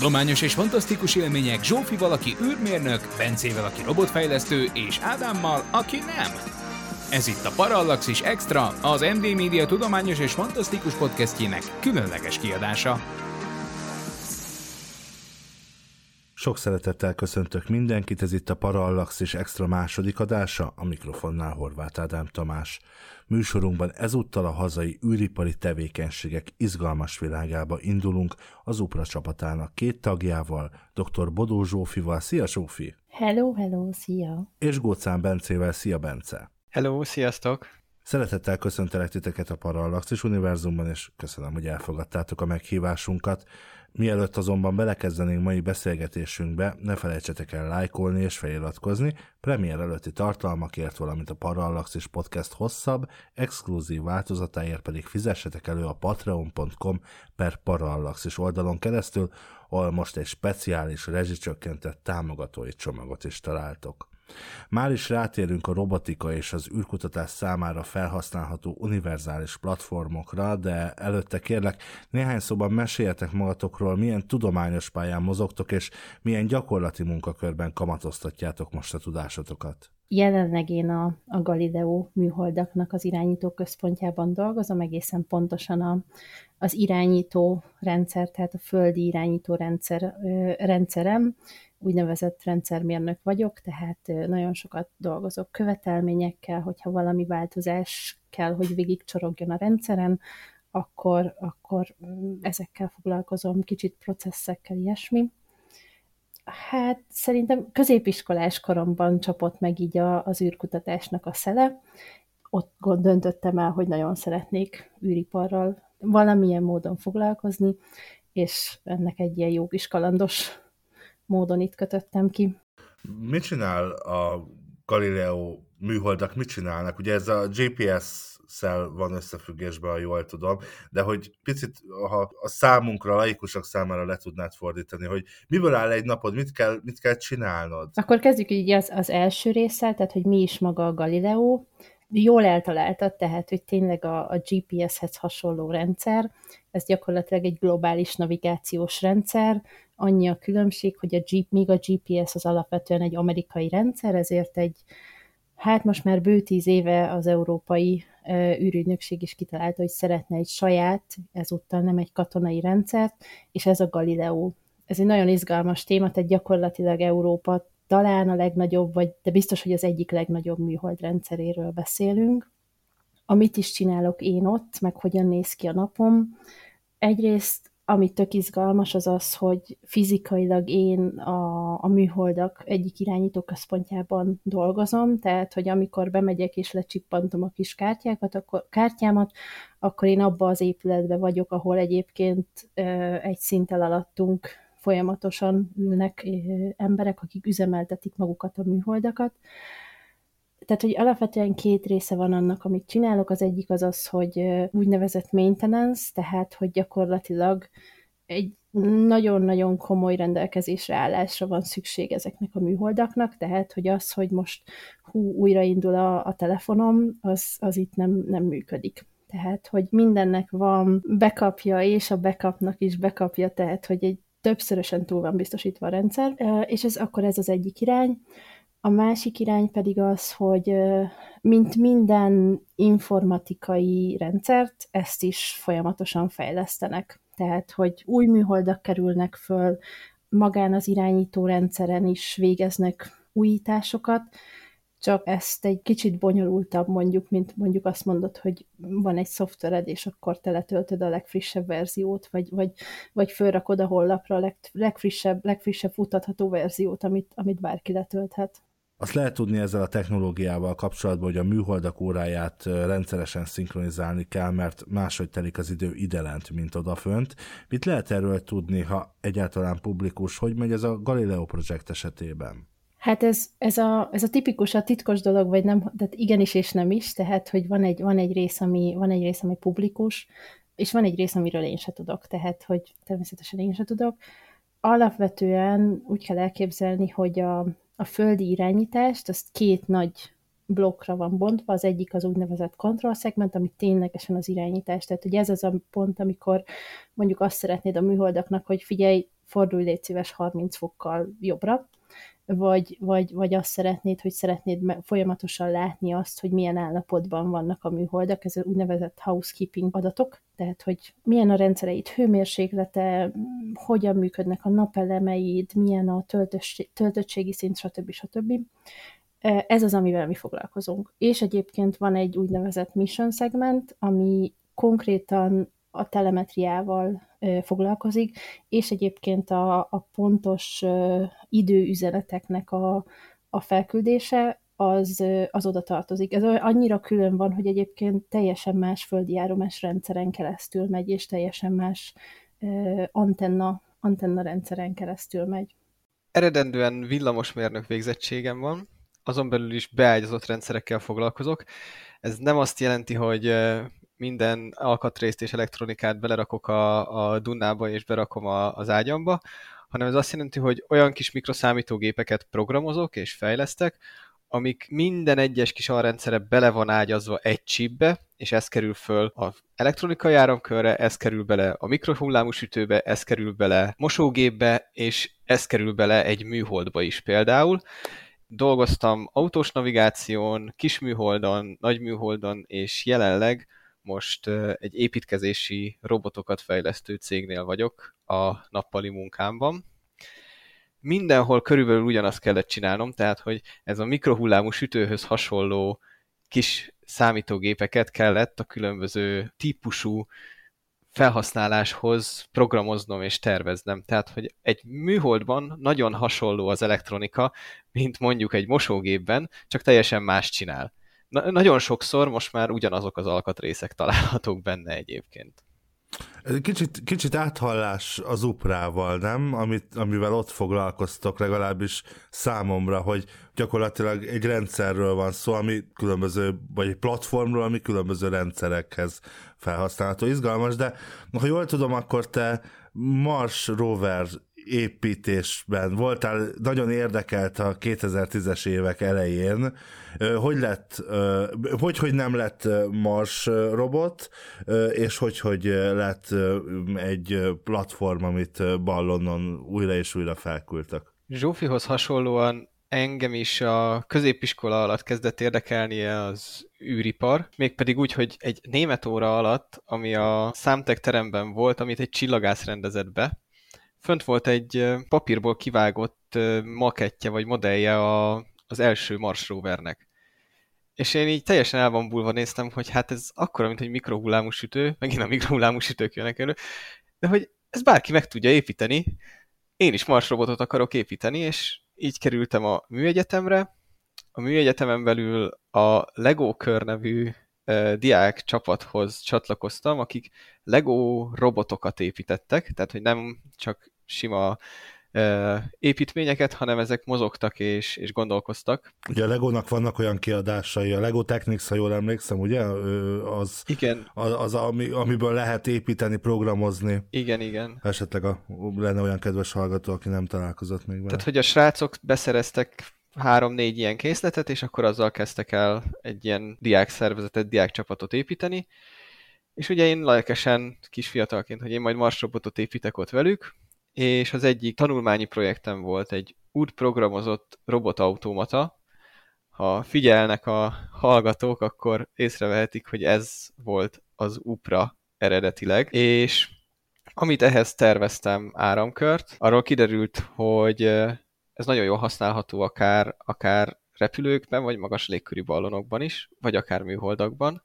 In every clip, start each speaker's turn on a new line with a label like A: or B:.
A: Tudományos és fantasztikus élmények Zsófival, aki űrmérnök, Bencével, aki robotfejlesztő, és Ádámmal, aki nem. Ez itt a Parallaxis Extra, az MD Media tudományos és fantasztikus podcastjének különleges kiadása.
B: Sok szeretettel köszöntök mindenkit, ez itt a Parallaxis Extra második adása, a mikrofonnál Horváth Ádám Tamás. Műsorunkban ezúttal a hazai űripari tevékenységek izgalmas világába indulunk az UPRA csapatának két tagjával, dr. Bodó Zsófival. Szia Zsófi!
C: Hello, hello, szia!
B: És Gócán Bencével. Szia Bence!
D: Hello, sziasztok!
B: Szeretettel köszöntelek titeket a Parallaxis univerzumban, és köszönöm, hogy elfogadtátok a meghívásunkat. Mielőtt azonban belekezdenénk mai beszélgetésünkbe, ne felejtsetek el lájkolni és feliratkozni, premier előtti tartalmakért, valamint a Parallaxis podcast hosszabb, exkluzív változatáért pedig fizessetek elő a patreon.com per Parallaxis oldalon keresztül, ahol most egy speciális rezsicsökkentett támogatói csomagot is találtok. Már is rátérünk a robotika és az űrkutatás számára felhasználható univerzális platformokra, de előtte kérlek, néhány szóban meséljetek magatokról, milyen tudományos pályán mozogtok, és milyen gyakorlati munkakörben kamatoztatjátok most a tudásotokat.
C: Jelenleg én a, a Galileo műholdaknak az irányító központjában dolgozom, egészen pontosan a, az irányító rendszer, tehát a földi irányító rendszer, ö, rendszerem, úgynevezett rendszermérnök vagyok, tehát nagyon sokat dolgozok követelményekkel, hogyha valami változás kell, hogy végigcsorogjon a rendszeren, akkor, akkor ezekkel foglalkozom, kicsit processzekkel, ilyesmi. Hát szerintem középiskolás koromban csapott meg így a, az űrkutatásnak a szele. Ott döntöttem el, hogy nagyon szeretnék űriparral valamilyen módon foglalkozni, és ennek egy ilyen jó kis kalandos módon itt kötöttem ki.
B: Mit csinál a Galileo műholdak, mit csinálnak? Ugye ez a GPS-szel van összefüggésben, ha jól tudom, de hogy picit, ha a számunkra, a laikusok számára le tudnád fordítani, hogy miből áll egy napod, mit kell, mit kell csinálnod?
C: Akkor kezdjük így az, az első résszel, tehát hogy mi is maga a Galileo. Jól eltaláltad, tehát hogy tényleg a, a GPS-hez hasonló rendszer, ez gyakorlatilag egy globális navigációs rendszer, annyi a különbség, hogy a G, míg a GPS az alapvetően egy amerikai rendszer, ezért egy, hát most már bő tíz éve az európai űrügynökség is kitalálta, hogy szeretne egy saját, ezúttal nem egy katonai rendszert, és ez a Galileo. Ez egy nagyon izgalmas téma, tehát gyakorlatilag Európa talán a legnagyobb, vagy de biztos, hogy az egyik legnagyobb műhold rendszeréről beszélünk. Amit is csinálok én ott, meg hogyan néz ki a napom. Egyrészt ami tök izgalmas, az az, hogy fizikailag én a, a műholdak egyik irányító központjában dolgozom, tehát, hogy amikor bemegyek és lecsippantom a kis kártyákat, akkor, kártyámat, akkor én abba az épületbe vagyok, ahol egyébként egy szinttel alattunk folyamatosan ülnek emberek, akik üzemeltetik magukat a műholdakat, tehát, hogy alapvetően két része van annak, amit csinálok. Az egyik az az, hogy úgynevezett maintenance, tehát, hogy gyakorlatilag egy nagyon-nagyon komoly rendelkezésre állásra van szükség ezeknek a műholdaknak, tehát, hogy az, hogy most hú, újraindul a, a telefonom, az, az itt nem, nem működik. Tehát, hogy mindennek van bekapja, és a backupnak is bekapja, tehát, hogy egy többszörösen túl van biztosítva a rendszer, és ez akkor ez az egyik irány. A másik irány pedig az, hogy mint minden informatikai rendszert, ezt is folyamatosan fejlesztenek. Tehát, hogy új műholdak kerülnek föl, magán az irányító rendszeren is végeznek újításokat, csak ezt egy kicsit bonyolultabb mondjuk, mint mondjuk azt mondod, hogy van egy szoftvered, és akkor te letöltöd a legfrissebb verziót, vagy, vagy, vagy fölrakod a honlapra a leg, legfrissebb, legfrissebb futatható verziót, amit, amit bárki letölthet.
B: Azt lehet tudni ezzel a technológiával kapcsolatban, hogy a műholdak óráját rendszeresen szinkronizálni kell, mert máshogy telik az idő idelent, mint odafönt. Mit lehet erről tudni, ha egyáltalán publikus, hogy megy ez a Galileo projekt esetében?
C: Hát ez, ez, a, ez a tipikus, a titkos dolog, vagy nem, tehát igenis és nem is, tehát, hogy van egy, van egy, rész, ami, van egy rész, ami publikus, és van egy rész, amiről én se tudok, tehát, hogy természetesen én se tudok. Alapvetően úgy kell elképzelni, hogy a, a földi irányítást, azt két nagy blokkra van bontva, az egyik az úgynevezett control segment, ami ténylegesen az irányítás. Tehát, hogy ez az a pont, amikor mondjuk azt szeretnéd a műholdaknak, hogy figyelj, fordulj légy szíves 30 fokkal jobbra, vagy, vagy, vagy azt szeretnéd, hogy szeretnéd folyamatosan látni azt, hogy milyen állapotban vannak a műholdak, ez úgynevezett housekeeping adatok, tehát hogy milyen a rendszereit hőmérséklete, hogyan működnek a napelemeid, milyen a töltöttségi szint, stb. stb. Ez az, amivel mi foglalkozunk. És egyébként van egy úgynevezett mission segment, ami konkrétan a telemetriával foglalkozik, és egyébként a, a pontos időüzeneteknek a, a felküldése az, az oda tartozik. Ez annyira külön van, hogy egyébként teljesen más földi járomás rendszeren keresztül megy, és teljesen más antenna, antenna rendszeren keresztül megy.
D: Eredendően villamosmérnök végzettségem van, azon belül is beágyazott rendszerekkel foglalkozok. Ez nem azt jelenti, hogy minden alkatrészt és elektronikát belerakok a, a Dunnába és berakom a, az ágyamba, hanem ez azt jelenti, hogy olyan kis mikroszámítógépeket programozok és fejlesztek, amik minden egyes kis alrendszere bele van ágyazva egy chipbe, és ez kerül föl az elektronikai áramkörre, ez kerül bele a mikrohullámú sütőbe, ez kerül bele mosógépbe, és ez kerül bele egy műholdba is például. Dolgoztam autós navigáción, kisműholdon, nagyműholdon, és jelenleg most egy építkezési robotokat fejlesztő cégnél vagyok a nappali munkámban. Mindenhol körülbelül ugyanazt kellett csinálnom, tehát hogy ez a mikrohullámú sütőhöz hasonló kis számítógépeket kellett a különböző típusú felhasználáshoz programoznom és terveznem. Tehát, hogy egy műholdban nagyon hasonló az elektronika, mint mondjuk egy mosógépben, csak teljesen más csinál na- nagyon sokszor most már ugyanazok az alkatrészek találhatók benne egyébként.
B: Kicsit, kicsit áthallás az uprával, nem? Amit, amivel ott foglalkoztok, legalábbis számomra, hogy gyakorlatilag egy rendszerről van szó, ami különböző, vagy egy platformról, ami különböző rendszerekhez felhasználható. Izgalmas, de ha jól tudom, akkor te Mars rover építésben voltál, nagyon érdekelt a 2010-es évek elején, hogy lett, hogy, hogy nem lett Mars robot, és hogy, hogy lett egy platform, amit Ballonon újra és újra felküldtek.
D: Zsófihoz hasonlóan engem is a középiskola alatt kezdett érdekelni az űripar, mégpedig úgy, hogy egy német óra alatt, ami a számtek teremben volt, amit egy csillagász rendezett be, fönt volt egy papírból kivágott makettje vagy modellje a, az első Mars rovernek. És én így teljesen elvambulva néztem, hogy hát ez akkora, mint egy mikrohullámú sütő, megint a mikrohullámú sütők jönnek elő, de hogy ez bárki meg tudja építeni, én is Mars robotot akarok építeni, és így kerültem a műegyetemre. A műegyetemen belül a Lego kör nevű diák csapathoz csatlakoztam, akik Lego robotokat építettek, tehát hogy nem csak sima építményeket, hanem ezek mozogtak és, és gondolkoztak.
B: Ugye a Legónak vannak olyan kiadásai, a Lego Technics, ha jól emlékszem, ugye? Az,
D: igen.
B: Az, az ami, amiből lehet építeni, programozni.
D: Igen, igen.
B: Esetleg a, lenne olyan kedves hallgató, aki nem találkozott még vele.
D: Tehát, hogy a srácok beszereztek három-négy ilyen készletet, és akkor azzal kezdtek el egy ilyen diák szervezetet, diák csapatot építeni. És ugye én lelkesen kisfiatalként, hogy én majd Mars robotot építek ott velük, és az egyik tanulmányi projektem volt egy úgy programozott robotautomata, ha figyelnek a hallgatók, akkor észrevehetik, hogy ez volt az UPRA eredetileg, és amit ehhez terveztem áramkört, arról kiderült, hogy ez nagyon jól használható akár, akár repülőkben, vagy magas légkörű ballonokban is, vagy akár műholdakban,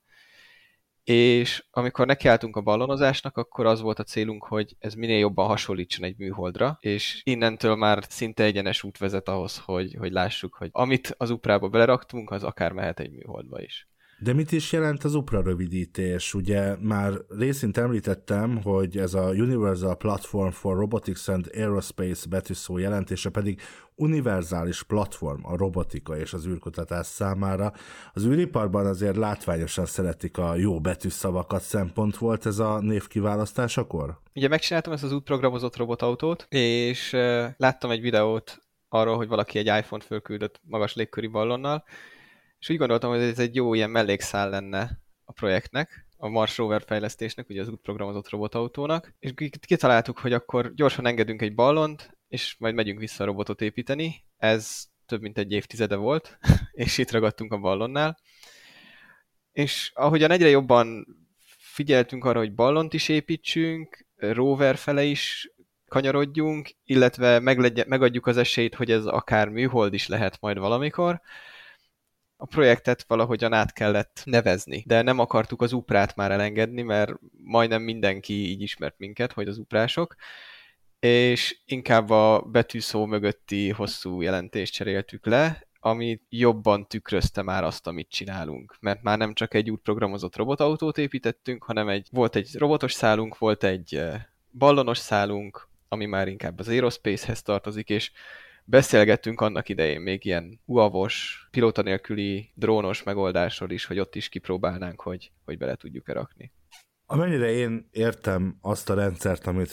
D: és amikor nekiálltunk a ballonozásnak, akkor az volt a célunk, hogy ez minél jobban hasonlítson egy műholdra, és innentől már szinte egyenes út vezet ahhoz, hogy, hogy lássuk, hogy amit az uprába beleraktunk, az akár mehet egy műholdba is.
B: De mit is jelent az UPRA rövidítés? Ugye már részint említettem, hogy ez a Universal Platform for Robotics and Aerospace betűszó jelentése pedig univerzális platform a robotika és az űrkutatás számára. Az űriparban azért látványosan szeretik a jó betűszavakat, szempont volt ez a név kiválasztásakor?
D: Ugye megcsináltam ezt az útprogramozott robotautót, és láttam egy videót arról, hogy valaki egy iPhone-t fölküldött magas légköri ballonnal, és úgy gondoltam, hogy ez egy jó ilyen mellékszál lenne a projektnek, a Mars Rover fejlesztésnek, ugye az útprogramozott robotautónak, és kitaláltuk, hogy akkor gyorsan engedünk egy ballont, és majd megyünk vissza a robotot építeni. Ez több mint egy évtizede volt, és itt ragadtunk a ballonnál. És ahogyan egyre jobban figyeltünk arra, hogy ballont is építsünk, rover fele is kanyarodjunk, illetve meglegye, megadjuk az esélyt, hogy ez akár műhold is lehet majd valamikor, a projektet valahogyan át kellett nevezni, de nem akartuk az uprát már elengedni, mert majdnem mindenki így ismert minket, hogy az uprások, és inkább a betűszó mögötti hosszú jelentést cseréltük le, ami jobban tükrözte már azt, amit csinálunk. Mert már nem csak egy útprogramozott robotautót építettünk, hanem egy, volt egy robotos szálunk, volt egy eh, ballonos szálunk, ami már inkább az Aerospace-hez tartozik, és beszélgettünk annak idején még ilyen uavos, pilóta nélküli drónos megoldásról is, hogy ott is kipróbálnánk, hogy, hogy bele tudjuk-e rakni.
B: Amennyire én értem azt a rendszert, amit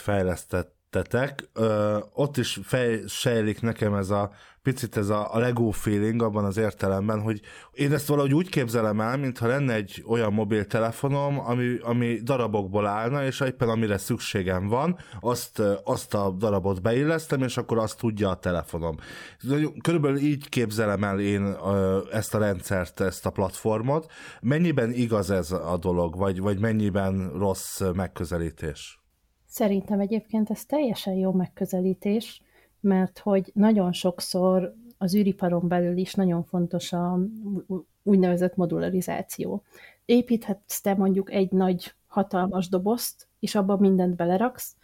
B: fejlesztettetek, ö, ott is fejsejlik nekem ez a picit ez a, a Lego feeling abban az értelemben, hogy én ezt valahogy úgy képzelem el, mintha lenne egy olyan mobiltelefonom, ami, ami darabokból állna, és éppen amire szükségem van, azt, azt a darabot beillesztem, és akkor azt tudja a telefonom. Körülbelül így képzelem el én ezt a rendszert, ezt a platformot. Mennyiben igaz ez a dolog, vagy, vagy mennyiben rossz megközelítés?
C: Szerintem egyébként ez teljesen jó megközelítés, mert hogy nagyon sokszor az űriparon belül is nagyon fontos a úgynevezett modularizáció. Építhetsz te mondjuk egy nagy, hatalmas dobozt, és abban mindent beleraksz,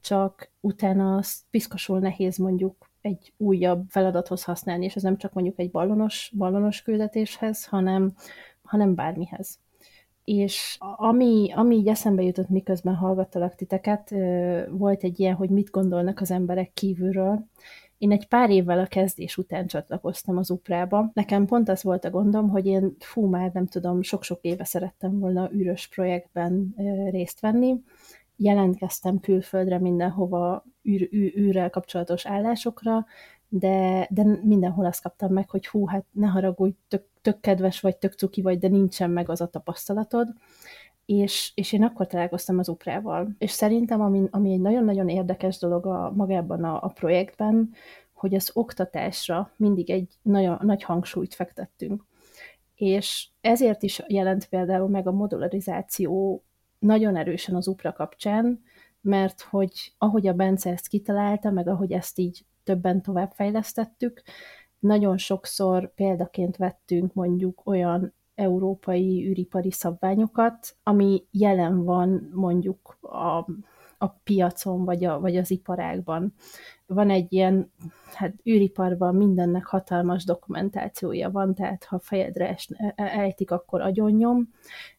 C: csak utána az piszkosul nehéz mondjuk egy újabb feladathoz használni, és ez nem csak mondjuk egy ballonos, ballonos küldetéshez, hanem, hanem bármihez. És ami, ami így eszembe jutott, miközben hallgattalak titeket, volt egy ilyen, hogy mit gondolnak az emberek kívülről. Én egy pár évvel a kezdés után csatlakoztam az uprába. Nekem pont az volt a gondom, hogy én fú, már nem tudom, sok-sok éve szerettem volna űrös projektben részt venni. Jelentkeztem külföldre mindenhova űr, űr, űrrel kapcsolatos állásokra, de, de mindenhol azt kaptam meg, hogy hú, hát ne haragudj, tök, tök kedves vagy, tök cuki vagy, de nincsen meg az a tapasztalatod. És, és én akkor találkoztam az uprával. És szerintem, ami, ami egy nagyon-nagyon érdekes dolog a, magában a, a projektben, hogy az oktatásra mindig egy nagyon nagy hangsúlyt fektettünk. És ezért is jelent például meg a modularizáció nagyon erősen az UPRA kapcsán, mert hogy ahogy a Bence ezt kitalálta, meg ahogy ezt így többen továbbfejlesztettük. Nagyon sokszor példaként vettünk mondjuk olyan európai űripari szabványokat, ami jelen van mondjuk a, a piacon, vagy, a, vagy az iparágban. Van egy ilyen, hát űriparban mindennek hatalmas dokumentációja van, tehát ha fejedre es, e, ejtik, akkor agyonnyom,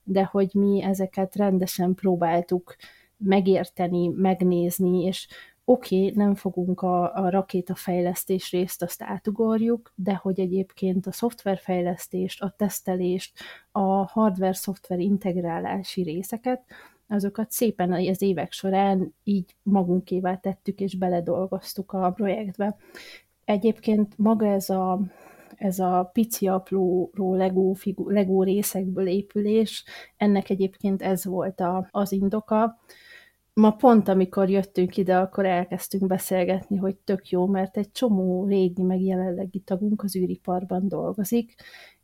C: de hogy mi ezeket rendesen próbáltuk megérteni, megnézni, és oké, okay, nem fogunk a, a rakétafejlesztés részt, azt átugorjuk, de hogy egyébként a szoftverfejlesztést, a tesztelést, a hardware-szoftver integrálási részeket, azokat szépen az évek során így magunkévá tettük és beledolgoztuk a projektbe. Egyébként maga ez a, ez a pici apró Lego, figu, Lego részekből épülés, ennek egyébként ez volt a, az indoka, ma pont amikor jöttünk ide, akkor elkezdtünk beszélgetni, hogy tök jó, mert egy csomó régi, meg jelenlegi tagunk az űriparban dolgozik,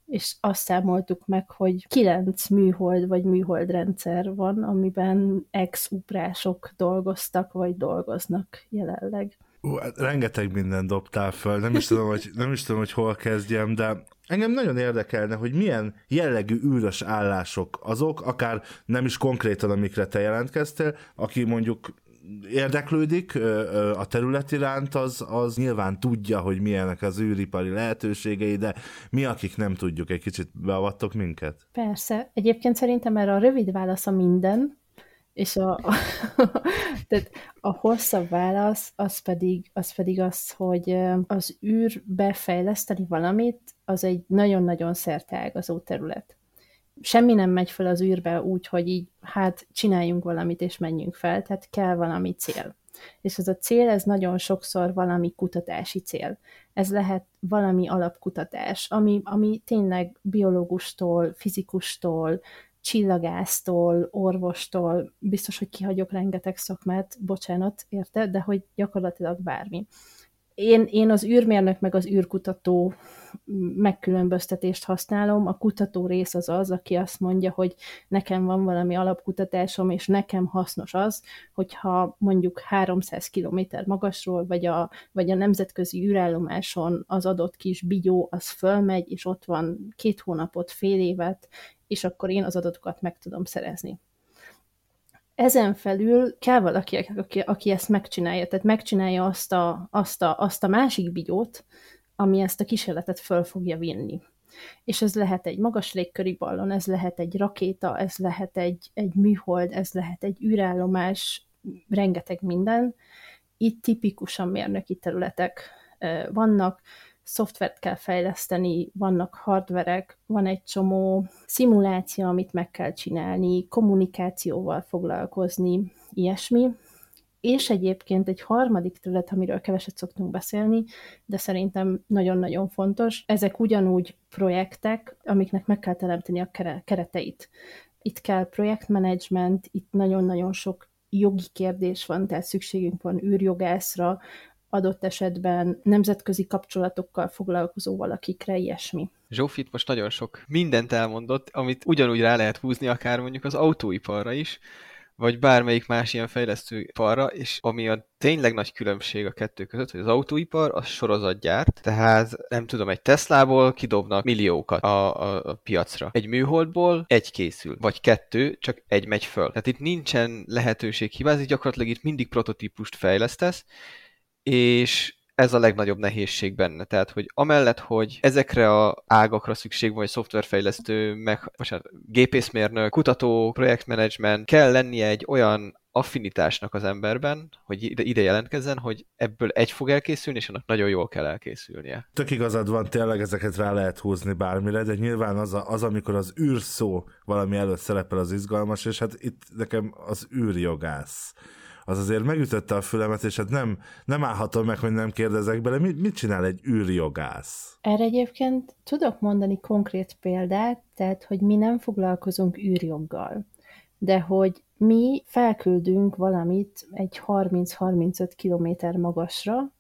C: és azt számoltuk meg, hogy kilenc műhold vagy műholdrendszer van, amiben ex-uprások dolgoztak, vagy dolgoznak jelenleg.
B: Ú, hát rengeteg mindent dobtál föl, nem is, tudom, hogy, nem is tudom, hogy hol kezdjem, de Engem nagyon érdekelne, hogy milyen jellegű űrös állások azok, akár nem is konkrétan, amikre te jelentkeztél, aki mondjuk érdeklődik a terület iránt, az, az nyilván tudja, hogy milyenek az űripari lehetőségei, de mi, akik nem tudjuk, egy kicsit beavattok minket?
C: Persze. Egyébként szerintem erre a rövid válasz a minden, és a, a, tehát a hosszabb válasz az pedig, az pedig az, hogy az űrbe fejleszteni valamit, az egy nagyon-nagyon szerteágazó terület. Semmi nem megy fel az űrbe úgy, hogy így, hát csináljunk valamit és menjünk fel, tehát kell valami cél. És ez a cél, ez nagyon sokszor valami kutatási cél. Ez lehet valami alapkutatás, ami, ami tényleg biológustól, fizikustól, csillagásztól, orvostól, biztos, hogy kihagyok rengeteg szakmát, bocsánat, érte, de hogy gyakorlatilag bármi. Én, én az űrmérnök meg az űrkutató megkülönböztetést használom. A kutató rész az az, aki azt mondja, hogy nekem van valami alapkutatásom, és nekem hasznos az, hogyha mondjuk 300 km magasról, vagy a, vagy a nemzetközi űrállomáson az adott kis bigyó, az fölmegy, és ott van két hónapot, fél évet, és akkor én az adatokat meg tudom szerezni. Ezen felül kell valaki, aki, aki ezt megcsinálja, tehát megcsinálja azt a, azt, a, azt a másik bigyót, ami ezt a kísérletet föl fogja vinni. És ez lehet egy magas légköri ballon, ez lehet egy rakéta, ez lehet egy, egy műhold, ez lehet egy űrállomás, rengeteg minden. Itt tipikusan mérnöki területek vannak, szoftvert kell fejleszteni, vannak hardverek, van egy csomó szimuláció, amit meg kell csinálni, kommunikációval foglalkozni, ilyesmi. És egyébként egy harmadik terület, amiről keveset szoktunk beszélni, de szerintem nagyon-nagyon fontos, ezek ugyanúgy projektek, amiknek meg kell teremteni a kereteit. Itt kell projektmenedzsment, itt nagyon-nagyon sok jogi kérdés van, tehát szükségünk van űrjogászra, adott esetben nemzetközi kapcsolatokkal foglalkozó valakikre, ilyesmi.
D: Zsófit most nagyon sok mindent elmondott, amit ugyanúgy rá lehet húzni akár mondjuk az autóiparra is, vagy bármelyik más ilyen fejlesztőiparra, és ami a tényleg nagy különbség a kettő között, hogy az autóipar az sorozatgyárt, tehát nem tudom, egy Teslából kidobnak milliókat a, a, a piacra. Egy műholdból egy készül, vagy kettő, csak egy megy föl. Tehát itt nincsen lehetőség hibázni, gyakorlatilag itt mindig prototípust fejlesztesz, és ez a legnagyobb nehézség benne. Tehát, hogy amellett, hogy ezekre a ágakra szükség van, hogy szoftverfejlesztő, meg, bocsánat, gépészmérnök, kutató, projektmenedzsment, kell lennie egy olyan affinitásnak az emberben, hogy ide, ide jelentkezzen, hogy ebből egy fog elkészülni, és annak nagyon jól kell elkészülnie.
B: Tök igazad van, tényleg ezeket rá lehet húzni bármire, de nyilván az, a, az amikor az űrszó valami előtt szerepel az izgalmas, és hát itt nekem az űrjogász az azért megütötte a fülemet, és hát nem, nem állhatom meg, hogy nem kérdezek bele, mit, mit csinál egy űrjogász?
C: Erre egyébként tudok mondani konkrét példát, tehát, hogy mi nem foglalkozunk űrjoggal, de hogy mi felküldünk valamit egy 30-35 kilométer magasra,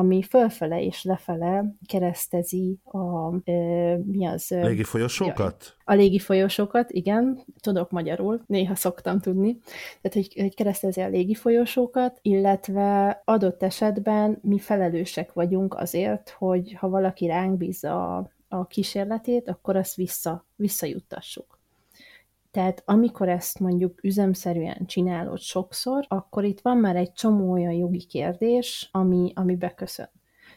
C: ami fölfele és lefele keresztezi a, e, mi az?
B: Légi folyosókat?
C: A légi folyosókat, igen, tudok magyarul, néha szoktam tudni. Tehát, hogy, hogy keresztezi a légi folyosókat, illetve adott esetben mi felelősek vagyunk azért, hogy ha valaki ránk bízza a, a kísérletét, akkor azt vissza, visszajuttassuk. Tehát amikor ezt mondjuk üzemszerűen csinálod sokszor, akkor itt van már egy csomó olyan jogi kérdés, ami, ami beköszön.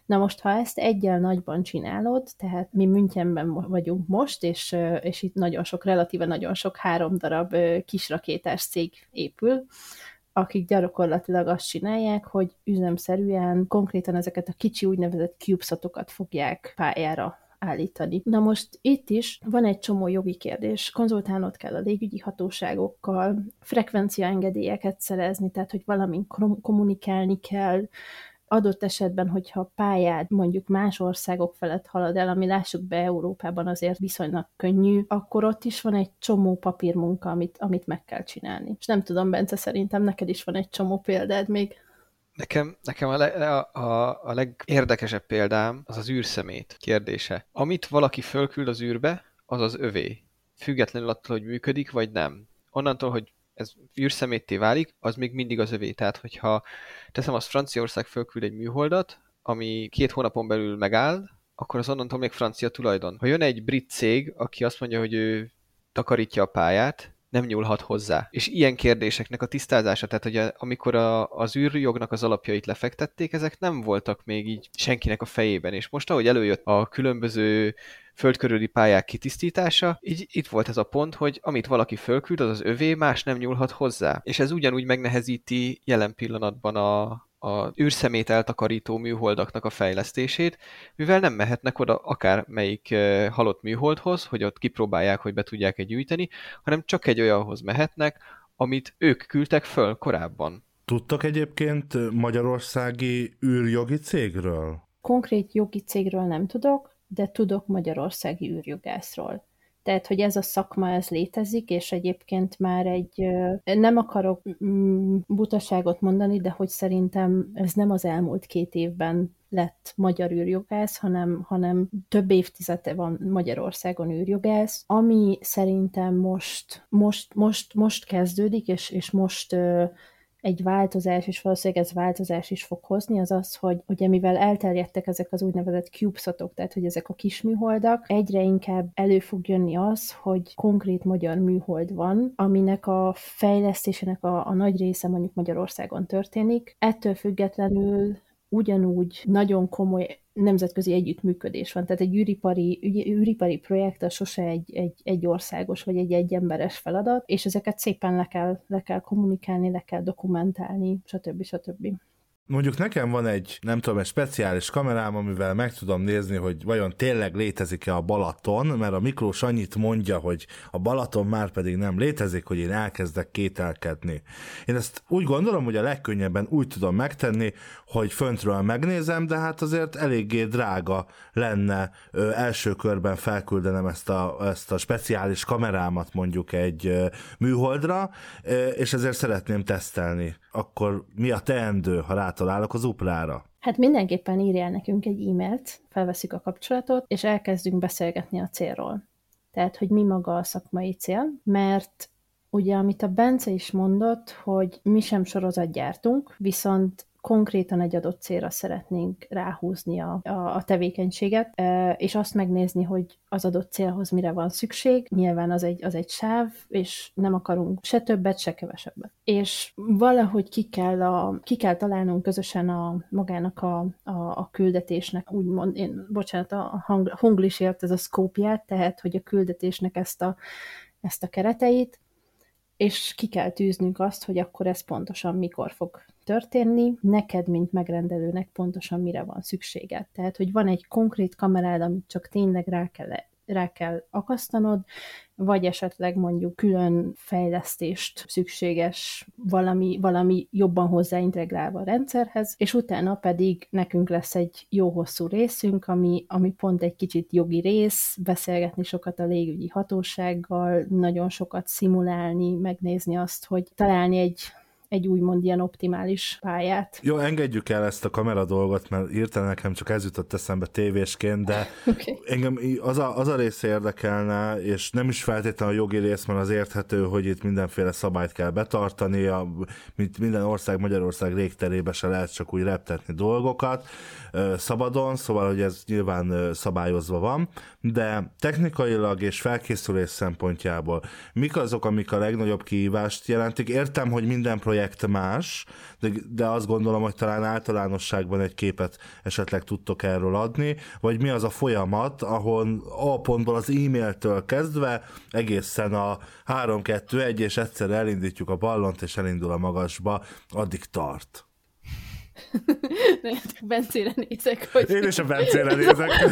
C: Na most, ha ezt egyel nagyban csinálod, tehát mi Münchenben vagyunk most, és, és itt nagyon sok, relatíve nagyon sok három darab kisrakétás cég épül, akik gyakorlatilag azt csinálják, hogy üzemszerűen konkrétan ezeket a kicsi úgynevezett CubeSatokat fogják pályára állítani. Na most itt is van egy csomó jogi kérdés. Konzultálnod kell a légügyi hatóságokkal, frekvenciaengedélyeket szerezni, tehát hogy valamint kommunikálni kell, adott esetben, hogyha pályád mondjuk más országok felett halad el, ami lássuk be Európában azért viszonylag könnyű, akkor ott is van egy csomó papírmunka, amit, amit meg kell csinálni. És nem tudom, Bence, szerintem neked is van egy csomó példád még.
D: Nekem, nekem a, le, a, a legérdekesebb példám az az űrszemét kérdése. Amit valaki fölküld az űrbe, az az övé. Függetlenül attól, hogy működik, vagy nem. Onnantól, hogy ez űrszemétté válik, az még mindig az övé. Tehát, hogyha teszem azt Franciaország fölküld egy műholdat, ami két hónapon belül megáll, akkor az onnantól még francia tulajdon. Ha jön egy brit cég, aki azt mondja, hogy ő takarítja a pályát, nem nyúlhat hozzá. És ilyen kérdéseknek a tisztázása, tehát hogy amikor a, az űrjognak az alapjait lefektették, ezek nem voltak még így senkinek a fejében, és most ahogy előjött a különböző földkörüli pályák kitisztítása, így itt volt ez a pont, hogy amit valaki fölküld, az az övé, más nem nyúlhat hozzá. És ez ugyanúgy megnehezíti jelen pillanatban a, a űrszemét eltakarító műholdaknak a fejlesztését, mivel nem mehetnek oda akár melyik halott műholdhoz, hogy ott kipróbálják, hogy be tudják-e gyűjteni, hanem csak egy olyanhoz mehetnek, amit ők küldtek föl korábban.
B: Tudtak egyébként magyarországi űrjogi cégről?
C: Konkrét jogi cégről nem tudok, de tudok magyarországi űrjogászról. Tehát, hogy ez a szakma, ez létezik, és egyébként már egy, nem akarok mm, butaságot mondani, de hogy szerintem ez nem az elmúlt két évben lett magyar űrjogász, hanem, hanem több évtizede van Magyarországon űrjogász, ami szerintem most, most, most, most kezdődik, és, és most egy változás, és valószínűleg ez változás is fog hozni, az az, hogy ugye mivel elterjedtek ezek az úgynevezett CubeSatok, tehát hogy ezek a kis műholdak, egyre inkább elő fog jönni az, hogy konkrét magyar műhold van, aminek a fejlesztésének a, a nagy része mondjuk Magyarországon történik. Ettől függetlenül ugyanúgy nagyon komoly nemzetközi együttműködés van. Tehát egy űripari, űripari projekt az sose egy, egy, egy országos vagy egy egyemberes feladat, és ezeket szépen le kell, le kell kommunikálni, le kell dokumentálni, stb. stb.
B: Mondjuk nekem van egy, nem tudom, egy speciális kamerám, amivel meg tudom nézni, hogy vajon tényleg létezik-e a Balaton, mert a Miklós annyit mondja, hogy a Balaton már pedig nem létezik, hogy én elkezdek kételkedni. Én ezt úgy gondolom, hogy a legkönnyebben úgy tudom megtenni, hogy föntről megnézem, de hát azért eléggé drága lenne ö, első körben felküldenem ezt a, ezt a speciális kamerámat mondjuk egy ö, műholdra, ö, és ezért szeretném tesztelni. Akkor mi a teendő, ha rátalálok az uplára?
C: Hát mindenképpen írjál nekünk egy e-mailt, felveszik a kapcsolatot, és elkezdünk beszélgetni a célról. Tehát, hogy mi maga a szakmai cél, mert ugye, amit a Bence is mondott, hogy mi sem sorozat gyártunk, viszont konkrétan egy adott célra szeretnénk ráhúzni a, a, a tevékenységet, és azt megnézni, hogy az adott célhoz mire van szükség. Nyilván az egy, az egy sáv, és nem akarunk se többet, se kevesebbet. És valahogy ki kell, a, ki kell találnunk közösen a magának a, a, a küldetésnek, úgymond, én, bocsánat, a hang, hanglisért ez a szkópját, tehát, hogy a küldetésnek ezt a, ezt a kereteit, és ki kell tűznünk azt, hogy akkor ez pontosan mikor fog történni, neked, mint megrendelőnek pontosan mire van szükséged. Tehát, hogy van egy konkrét kamerád, amit csak tényleg rá kell rá kell akasztanod, vagy esetleg mondjuk külön fejlesztést szükséges valami, valami jobban hozzáintegrálva a rendszerhez, és utána pedig nekünk lesz egy jó hosszú részünk, ami, ami pont egy kicsit jogi rész, beszélgetni sokat a légügyi hatósággal, nagyon sokat szimulálni, megnézni azt, hogy találni egy egy úgymond ilyen optimális pályát.
B: Jó, engedjük el ezt a kamera dolgot, mert írtál nekem csak ez jutott eszembe tévésként, de okay. engem az a, az a része érdekelne, és nem is feltétlenül a jogi rész, mert az érthető, hogy itt mindenféle szabályt kell betartani, a, mint minden ország, Magyarország régterébe se lehet csak úgy reptetni dolgokat szabadon, szóval, hogy ez nyilván szabályozva van, de technikailag és felkészülés szempontjából mik azok, amik a legnagyobb kihívást jelentik? Értem, hogy minden projekt projekt más, de, de azt gondolom, hogy talán általánosságban egy képet esetleg tudtok erről adni, vagy mi az a folyamat, ahol a pontból az e-mailtől kezdve egészen a 3-2-1, és egyszer elindítjuk a ballont, és elindul a magasba, addig tart.
C: Bencére nézek, hogy...
B: Én is a Bencére nézek.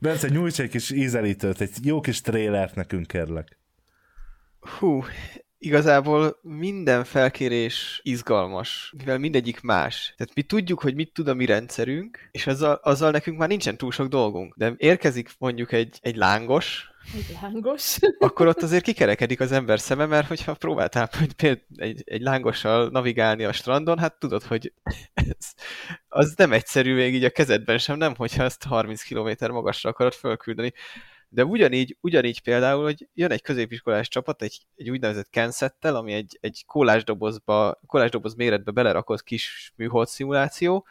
B: Bence, nyújts egy kis ízelítőt, egy jó kis trélert nekünk, kérlek.
D: Hú, igazából minden felkérés izgalmas, mivel mindegyik más. Tehát mi tudjuk, hogy mit tud a mi rendszerünk, és azzal, azzal nekünk már nincsen túl sok dolgunk. De érkezik mondjuk egy, egy lángos,
C: egy lángos.
D: akkor ott azért kikerekedik az ember szeme, mert hogyha próbáltál hogy például egy, egy lángossal navigálni a strandon, hát tudod, hogy ez, az nem egyszerű még így a kezedben sem, nem, hogyha ezt 30 km magasra akarod fölküldeni. De ugyanígy, ugyanígy például, hogy jön egy középiskolás csapat egy, egy úgynevezett kenszettel, ami egy, egy kólásdobozba, kólásdoboz méretbe belerakott kis műhold szimuláció,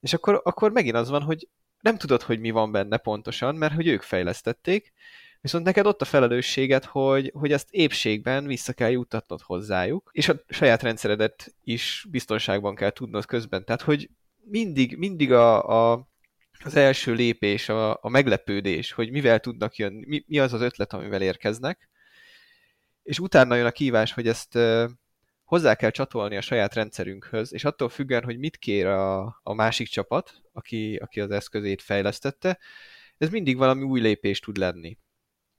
D: És akkor, akkor megint az van, hogy nem tudod, hogy mi van benne pontosan, mert hogy ők fejlesztették, viszont neked ott a felelősséget, hogy, hogy ezt épségben vissza kell juttatnod hozzájuk, és a saját rendszeredet is biztonságban kell tudnod közben. Tehát, hogy mindig, mindig a, a, az első lépés, a, a meglepődés, hogy mivel tudnak jönni, mi, mi az az ötlet, amivel érkeznek, és utána jön a kívás, hogy ezt hozzá kell csatolni a saját rendszerünkhöz, és attól függően, hogy mit kér a, a másik csapat, aki, aki az eszközét fejlesztette, ez mindig valami új lépés tud lenni.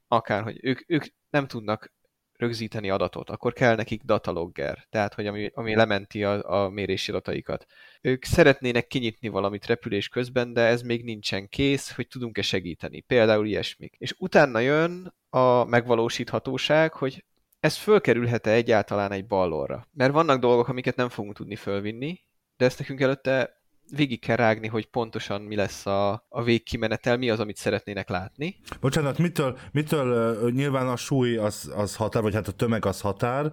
D: Akárhogy ők, ők nem tudnak rögzíteni adatot, akkor kell nekik datalogger, tehát hogy ami, ami lementi a, a mérési adataikat. Ők szeretnének kinyitni valamit repülés közben, de ez még nincsen kész, hogy tudunk-e segíteni. Például ilyesmik. És utána jön a megvalósíthatóság, hogy ez fölkerülhet-e egyáltalán egy ballonra? Mert vannak dolgok, amiket nem fogunk tudni fölvinni, de ezt nekünk előtte végig kell rágni, hogy pontosan mi lesz a, a végkimenetel, mi az, amit szeretnének látni.
B: Bocsánat, mitől, mitől nyilván a súly az, az határ, vagy hát a tömeg az határ,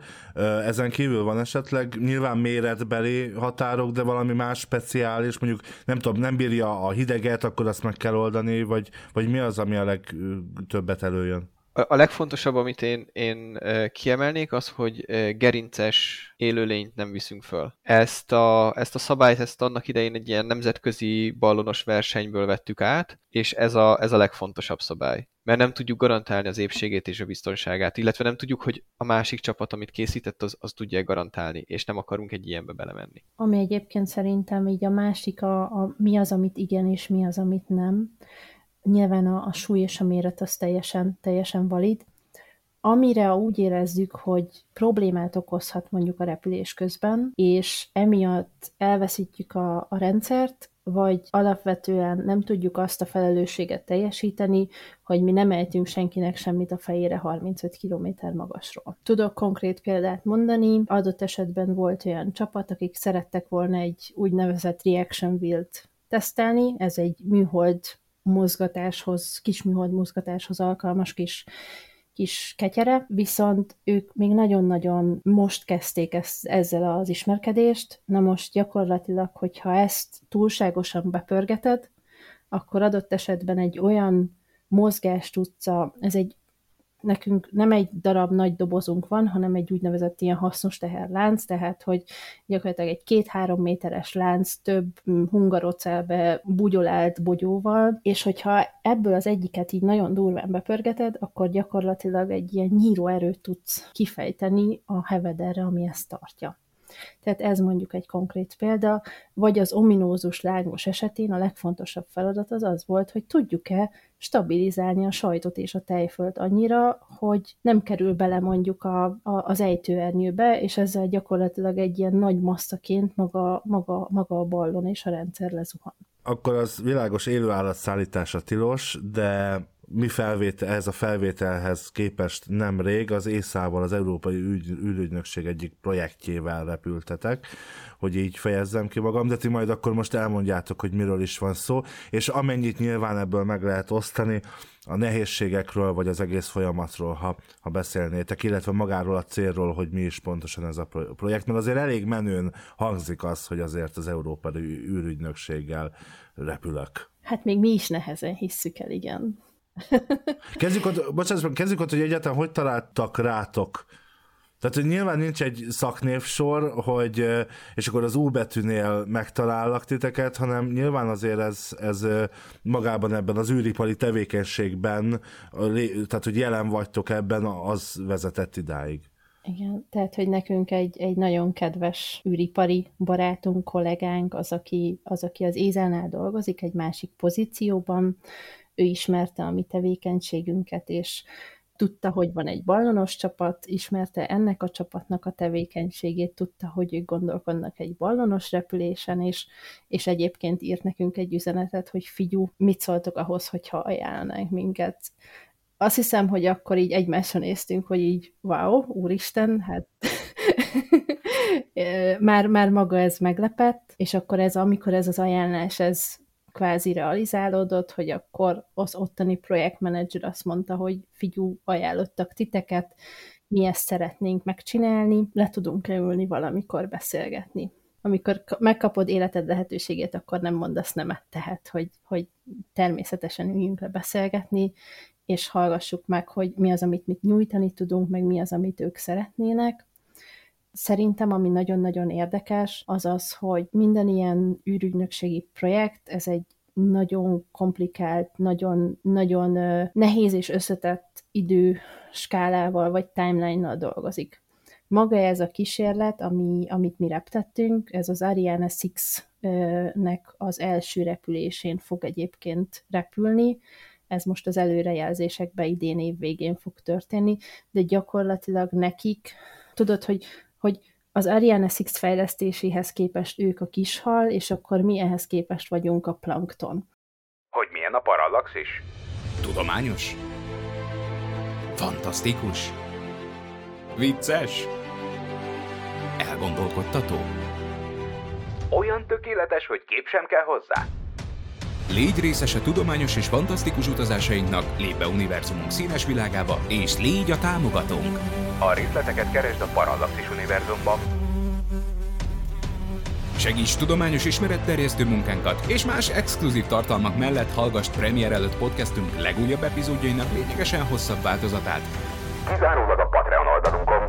B: ezen kívül van esetleg nyilván méretbeli határok, de valami más speciális, mondjuk nem tudom, nem bírja a hideget, akkor azt meg kell oldani, vagy, vagy mi az, ami a legtöbbet előjön?
D: A legfontosabb, amit én, én kiemelnék, az, hogy gerinces élőlényt nem viszünk föl. Ezt a, ezt a szabályt, ezt annak idején egy ilyen nemzetközi ballonos versenyből vettük át, és ez a, ez a legfontosabb szabály. Mert nem tudjuk garantálni az épségét és a biztonságát, illetve nem tudjuk, hogy a másik csapat, amit készített, az, az tudja garantálni, és nem akarunk egy ilyenbe belemenni.
C: Ami egyébként szerintem így a másik, a, a mi az, amit igen, és mi az, amit nem nyilván a, a súly és a méret az teljesen, teljesen valid. Amire úgy érezzük, hogy problémát okozhat mondjuk a repülés közben, és emiatt elveszítjük a, a rendszert, vagy alapvetően nem tudjuk azt a felelősséget teljesíteni, hogy mi nem ejtünk senkinek semmit a fejére 35 km magasról. Tudok konkrét példát mondani, adott esetben volt olyan csapat, akik szerettek volna egy úgynevezett reaction wheel-t tesztelni, ez egy műhold mozgatáshoz, kis műhold mozgatáshoz alkalmas kis, kis ketyere, viszont ők még nagyon-nagyon most kezdték ezt, ezzel az ismerkedést, na most gyakorlatilag, hogyha ezt túlságosan bepörgeted, akkor adott esetben egy olyan mozgást tudsz, ez egy nekünk nem egy darab nagy dobozunk van, hanem egy úgynevezett ilyen hasznos teherlánc, tehát hogy gyakorlatilag egy két-három méteres lánc több hungarocelbe bugyolált bogyóval, és hogyha ebből az egyiket így nagyon durván bepörgeted, akkor gyakorlatilag egy ilyen nyíró erőt tudsz kifejteni a hevederre, ami ezt tartja. Tehát ez mondjuk egy konkrét példa, vagy az ominózus lágos esetén a legfontosabb feladat az az volt, hogy tudjuk-e stabilizálni a sajtot és a tejfölt annyira, hogy nem kerül bele mondjuk a, a, az ejtőernyőbe, és ezzel gyakorlatilag egy ilyen nagy masszaként maga, maga, maga a ballon és a rendszer lezuhan.
B: Akkor az világos élőállat szállítása tilos, de mi felvétel, ez a felvételhez képest nem rég az észával, az Európai Ügy, Ülügynökség egyik projektjével repültetek, hogy így fejezzem ki magam, de ti majd akkor most elmondjátok, hogy miről is van szó, és amennyit nyilván ebből meg lehet osztani, a nehézségekről, vagy az egész folyamatról, ha, ha beszélnétek, illetve magáról a célról, hogy mi is pontosan ez a projekt, mert azért elég menőn hangzik az, hogy azért az Európai űrügynökséggel repülök.
C: Hát még mi is nehezen hisszük el, igen.
B: Kezdjük ott, bocsánat, kezdjük ott, hogy egyáltalán hogy találtak rátok tehát, hogy nyilván nincs egy szaknévsor, hogy, és akkor az U betűnél megtalállak titeket, hanem nyilván azért ez, ez magában ebben az űripari tevékenységben, tehát, hogy jelen vagytok ebben, az vezetett idáig.
C: Igen, tehát, hogy nekünk egy, egy nagyon kedves űripari barátunk, kollégánk, az aki, az, aki az Ézelnál dolgozik, egy másik pozícióban, ő ismerte a mi tevékenységünket, és tudta, hogy van egy ballonos csapat, ismerte ennek a csapatnak a tevékenységét, tudta, hogy ők gondolkodnak egy ballonos repülésen, és, és egyébként írt nekünk egy üzenetet, hogy figyú, mit szóltok ahhoz, hogyha ajánlanánk minket. Azt hiszem, hogy akkor így egymásra néztünk, hogy így, wow, úristen, hát már, már maga ez meglepett, és akkor ez, amikor ez az ajánlás, ez kvázi realizálódott, hogy akkor az ottani projektmenedzser azt mondta, hogy figyú, ajánlottak titeket, mi ezt szeretnénk megcsinálni, le tudunk leülni valamikor beszélgetni. amikor megkapod életed lehetőségét, akkor nem mondasz nemet, tehát, hogy, hogy természetesen üljünk le beszélgetni, és hallgassuk meg, hogy mi az, amit mit nyújtani tudunk, meg mi az, amit ők szeretnének. Szerintem, ami nagyon-nagyon érdekes, az az, hogy minden ilyen űrügynökségi projekt, ez egy nagyon komplikált, nagyon, nagyon nehéz és összetett idő skálával vagy timeline-nal dolgozik. Maga ez a kísérlet, ami, amit mi reptettünk, ez az Ariane 6-nek az első repülésén fog egyébként repülni, ez most az előrejelzésekbe idén év végén fog történni, de gyakorlatilag nekik, tudod, hogy, hogy az Ariane 6 fejlesztéséhez képest ők a kishal, és akkor mi ehhez képest vagyunk a plankton.
E: Hogy milyen a parallaxis?
A: Tudományos? Fantasztikus? Vicces? Elgondolkodtató?
E: Olyan tökéletes, hogy kép sem kell hozzá?
A: Légy részese tudományos és fantasztikus utazásainknak, lépj be univerzumunk színes világába, és légy a támogatónk!
E: A részleteket keresd a Parallaxis univerzumban.
A: Segíts tudományos ismeretterjesztő munkánkat, és más exkluzív tartalmak mellett hallgass premier előtt podcastünk legújabb epizódjainak lényegesen hosszabb változatát.
E: Kizárólag a Patreon oldalunkon.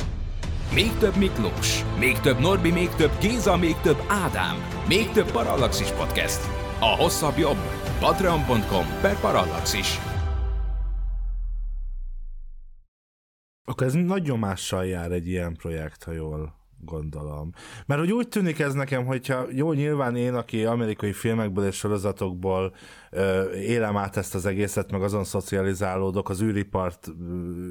A: Még több Miklós, még több Norbi, még több Géza, még több Ádám, még több Parallaxis Podcast. A hosszabb jobb. Patreon.com per Parallaxis.
B: Akkor ez nagy nyomással jár egy ilyen projekt, ha jól gondolom. Mert hogy úgy tűnik ez nekem, hogyha jó, nyilván én, aki amerikai filmekből és sorozatokból ö, élem át ezt az egészet, meg azon szocializálódok, az űripart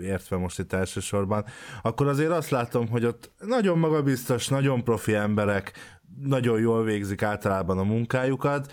B: értve most itt elsősorban, akkor azért azt látom, hogy ott nagyon magabiztos, nagyon profi emberek, nagyon jól végzik általában a munkájukat.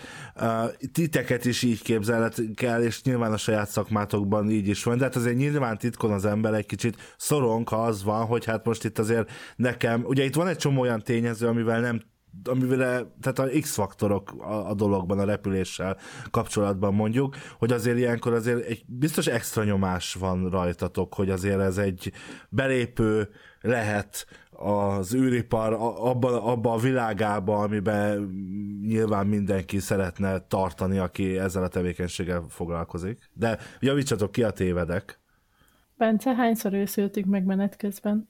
B: Titeket is így képzelhet kell, és nyilván a saját szakmátokban így is van, de hát azért nyilván titkon az ember egy kicsit szorong, ha az van, hogy hát most itt azért nekem, ugye itt van egy csomó olyan tényező, amivel nem amivel, tehát a X-faktorok a, a dologban, a repüléssel kapcsolatban mondjuk, hogy azért ilyenkor azért egy biztos extra nyomás van rajtatok, hogy azért ez egy belépő lehet az űripar abban abba a világába, amiben nyilván mindenki szeretne tartani, aki ezzel a tevékenységgel foglalkozik. De javítsatok ki a tévedek.
C: Bence, hányszor őszültünk meg menet közben?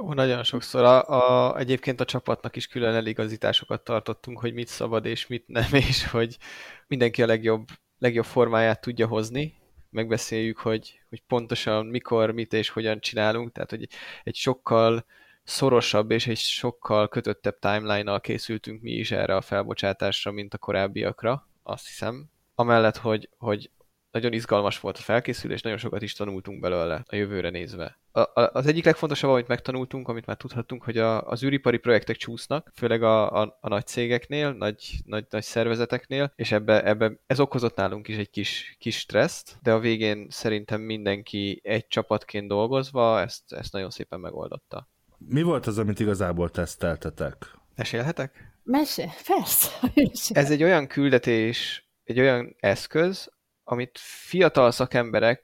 D: Ó, nagyon sokszor. A, a, egyébként a csapatnak is külön eligazításokat tartottunk, hogy mit szabad és mit nem, és hogy mindenki a legjobb, legjobb formáját tudja hozni. Megbeszéljük, hogy, hogy pontosan mikor, mit és hogyan csinálunk, tehát hogy egy sokkal szorosabb és egy sokkal kötöttebb timeline-nal készültünk mi is erre a felbocsátásra, mint a korábbiakra, azt hiszem. Amellett, hogy, hogy nagyon izgalmas volt a felkészülés, nagyon sokat is tanultunk belőle a jövőre nézve. A, a, az egyik legfontosabb, amit megtanultunk, amit már tudhattunk, hogy a, az űripari projektek csúsznak, főleg a, a, a nagy cégeknél, nagy, nagy, nagy szervezeteknél, és ebbe, ebbe ez okozott nálunk is egy kis, kis stresszt, de a végén szerintem mindenki egy csapatként dolgozva ezt, ezt nagyon szépen megoldotta.
B: Mi volt az, amit igazából teszteltetek?
D: Mesélhetek?
C: Mese, persze.
D: Ez egy olyan küldetés, egy olyan eszköz, amit fiatal szakemberek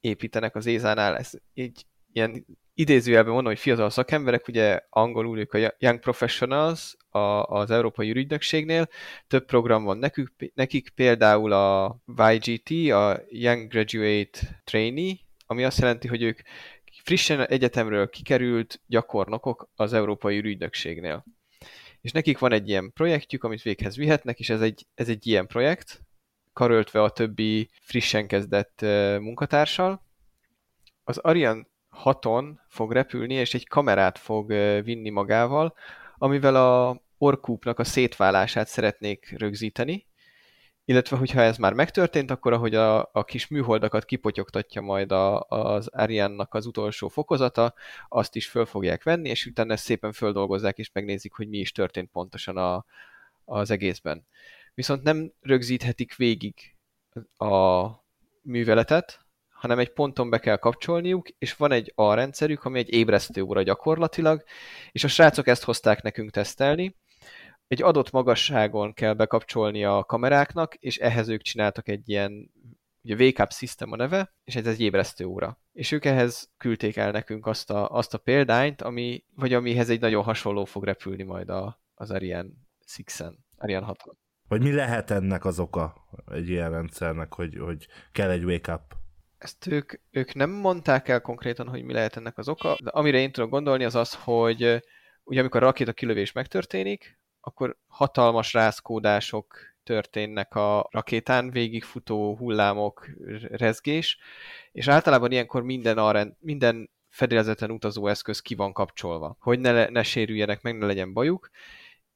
D: építenek az Ézánál. Ez így ilyen idézőjelben mondom, hogy fiatal szakemberek, ugye angolul ők a Young Professionals a, az Európai Ügynökségnél, több program van nekük, nekik, például a YGT, a Young Graduate Trainee, ami azt jelenti, hogy ők frissen egyetemről kikerült gyakornokok az Európai Ügynökségnél. És nekik van egy ilyen projektjük, amit véghez vihetnek, és ez egy, ez egy ilyen projekt, karöltve a többi frissen kezdett munkatársal. Az Ariane 6-on fog repülni, és egy kamerát fog vinni magával, amivel a orkúpnak a szétválását szeretnék rögzíteni, illetve hogyha ez már megtörtént, akkor ahogy a, a kis műholdakat kipotyogtatja majd a, az Ariane-nak az utolsó fokozata, azt is föl fogják venni, és utána ezt szépen földolgozzák, és megnézik, hogy mi is történt pontosan a, az egészben. Viszont nem rögzíthetik végig a műveletet, hanem egy ponton be kell kapcsolniuk, és van egy A rendszerük, ami egy ébresztő óra gyakorlatilag, és a srácok ezt hozták nekünk tesztelni, egy adott magasságon kell bekapcsolni a kameráknak, és ehhez ők csináltak egy ilyen, ugye Wake Up System a neve, és ez egy ébresztő óra. És ők ehhez küldték el nekünk azt a, azt a példányt, ami, vagy amihez egy nagyon hasonló fog repülni majd a, az Ariane 6-en, Ariane 6
B: Vagy mi lehet ennek az oka egy ilyen rendszernek, hogy, hogy kell egy wake-up?
D: Ezt ők, ők nem mondták el konkrétan, hogy mi lehet ennek az oka, de amire én tudok gondolni az az, hogy ugye amikor a rakéta kilövés megtörténik, akkor hatalmas rázkódások történnek a rakétán, végigfutó hullámok, rezgés, és általában ilyenkor minden, arrend, minden fedélzeten utazó eszköz ki van kapcsolva, hogy ne, ne sérüljenek meg, ne legyen bajuk,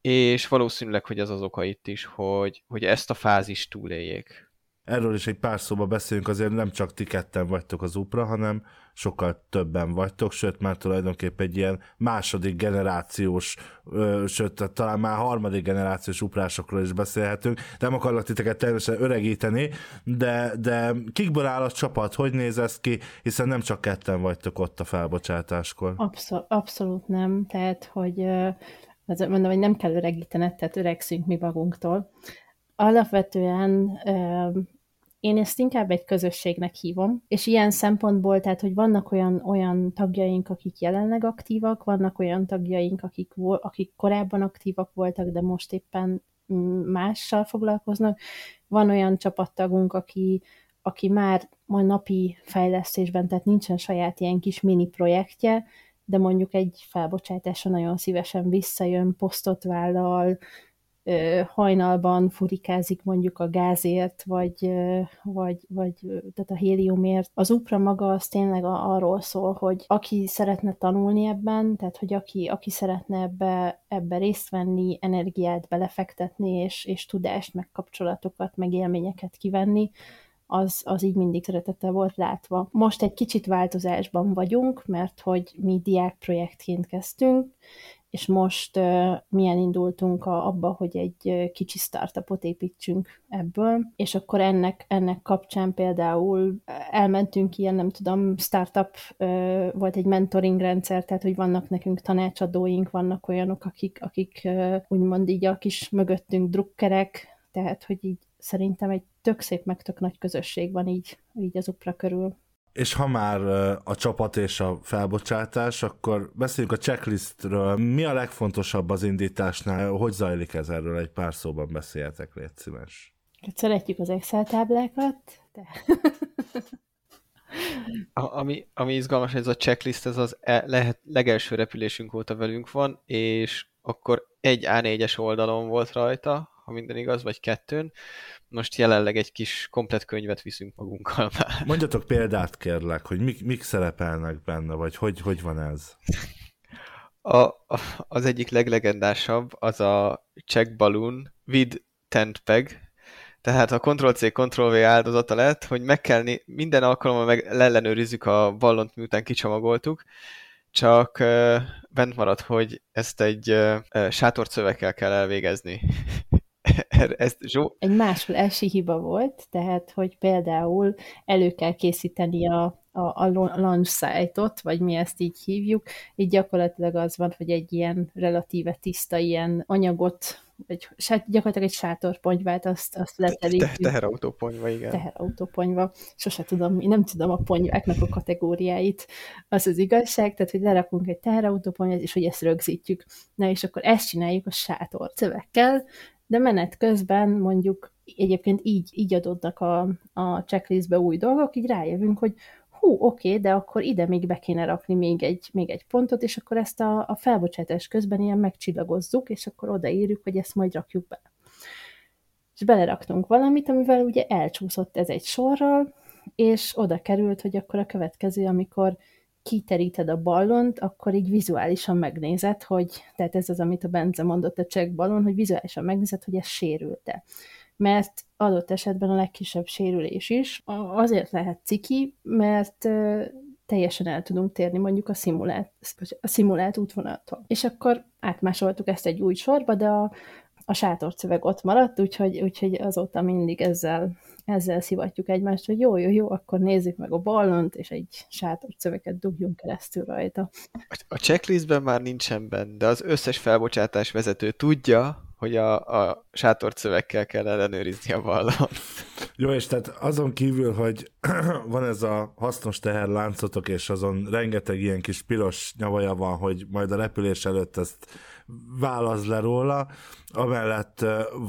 D: és valószínűleg, hogy ez az oka itt is, hogy, hogy ezt a fázist túléljék.
B: Erről is egy pár szóba beszélünk, azért nem csak ti ketten vagytok az UPRA, hanem sokkal többen vagytok, sőt már tulajdonképpen egy ilyen második generációs, ö, sőt talán már harmadik generációs uprásokról is beszélhetünk. Nem akarlak titeket természetesen öregíteni, de, de kikből áll a csapat, hogy néz ez ki, hiszen nem csak ketten vagytok ott a felbocsátáskor.
C: Abszol- abszolút nem, tehát hogy mondom, hogy nem kell öregítened, tehát öregszünk mi magunktól. Alapvetően én ezt inkább egy közösségnek hívom, és ilyen szempontból, tehát, hogy vannak olyan, olyan tagjaink, akik jelenleg aktívak, vannak olyan tagjaink, akik, akik korábban aktívak voltak, de most éppen mással foglalkoznak. Van olyan csapattagunk, aki, aki már majd napi fejlesztésben, tehát nincsen saját ilyen kis mini projektje, de mondjuk egy felbocsátásra nagyon szívesen visszajön, posztot vállal, hajnalban furikázik mondjuk a gázért, vagy, vagy, vagy tehát a héliumért. Az UPRA maga az tényleg arról szól, hogy aki szeretne tanulni ebben, tehát hogy aki, aki szeretne ebbe, ebbe részt venni, energiát belefektetni, és, és tudást, meg kapcsolatokat, meg élményeket kivenni, az, az így mindig szeretettel volt látva. Most egy kicsit változásban vagyunk, mert hogy mi diákprojektként kezdtünk, és most milyen indultunk a, abba, hogy egy kicsi startupot építsünk ebből, és akkor ennek, ennek kapcsán például elmentünk ilyen, nem tudom, startup, volt egy mentoring rendszer, tehát hogy vannak nekünk tanácsadóink, vannak olyanok, akik, akik úgymond így a kis mögöttünk drukkerek, tehát hogy így szerintem egy tök szép, meg tök nagy közösség van így, így az UPRA körül.
B: És ha már a csapat és a felbocsátás, akkor beszéljünk a checklistről. Mi a legfontosabb az indításnál? Hogy zajlik ez erről? Egy pár szóban beszéljetek, légy szíves.
C: Szeretjük az Excel táblákat, de...
D: A, ami, ami izgalmas, ez a checklist, ez az e, lehet, legelső repülésünk óta velünk van, és akkor egy A4-es oldalon volt rajta, ha minden igaz, vagy kettőn. Most jelenleg egy kis komplet könyvet viszünk magunkkal már.
B: Mondjatok példát kérlek, hogy mik, mik szerepelnek benne, vagy hogy, hogy van ez?
D: A, a, az egyik leglegendásabb az a check balloon with tent peg, tehát a Ctrl-C, Ctrl-V áldozata lett, hogy meg kell minden alkalommal meg leellenőrizzük a ballont, miután kicsomagoltuk, csak bent maradt, hogy ezt egy sátorcövekkel kell elvégezni.
C: Ezt Zsó... Egy másolási hiba volt, tehát, hogy például elő kell készíteni a, a, a launch site-ot, vagy mi ezt így hívjuk, így gyakorlatilag az van, hogy egy ilyen relatíve tiszta ilyen anyagot, egy, gyakorlatilag egy sátorponyvát, azt, azt leterítjük. Te,
D: teherautóponyva, igen.
C: Teherautóponyva. Sose tudom, én nem tudom a ponyváknak a kategóriáit. Az az igazság, tehát, hogy lerakunk egy teherautóponyvát, és hogy ezt rögzítjük. Na, és akkor ezt csináljuk a sátor szövekkel, de menet közben mondjuk egyébként így, így adódnak a, a checklistbe új dolgok, így rájövünk, hogy hú, oké, okay, de akkor ide még be kéne rakni még egy, még egy pontot, és akkor ezt a, a felbocsátás közben ilyen megcsillagozzuk, és akkor odaírjuk, hogy ezt majd rakjuk be. És beleraktunk valamit, amivel ugye elcsúszott ez egy sorral, és oda került, hogy akkor a következő, amikor kiteríted a ballont, akkor így vizuálisan megnézed, hogy, tehát ez az, amit a Bence mondott a check ballon, hogy vizuálisan megnézed, hogy ez sérült-e. Mert adott esetben a legkisebb sérülés is azért lehet ciki, mert teljesen el tudunk térni mondjuk a szimulált, a szimulált útvonaltól. És akkor átmásoltuk ezt egy új sorba, de a, a sátorcöveg ott maradt, úgyhogy, úgyhogy azóta mindig ezzel ezzel szivatjuk egymást, hogy jó, jó, jó, akkor nézzük meg a ballont, és egy sátorcöveket dugjunk keresztül rajta.
D: A checklistben már nincsen benne, de az összes felbocsátás vezető tudja, hogy a, a sátorcövekkel kell ellenőrizni a ballont.
B: Jó, és tehát azon kívül, hogy van ez a hasznos teherláncotok, és azon rengeteg ilyen kis piros nyavaja van, hogy majd a repülés előtt ezt válasz le róla. Amellett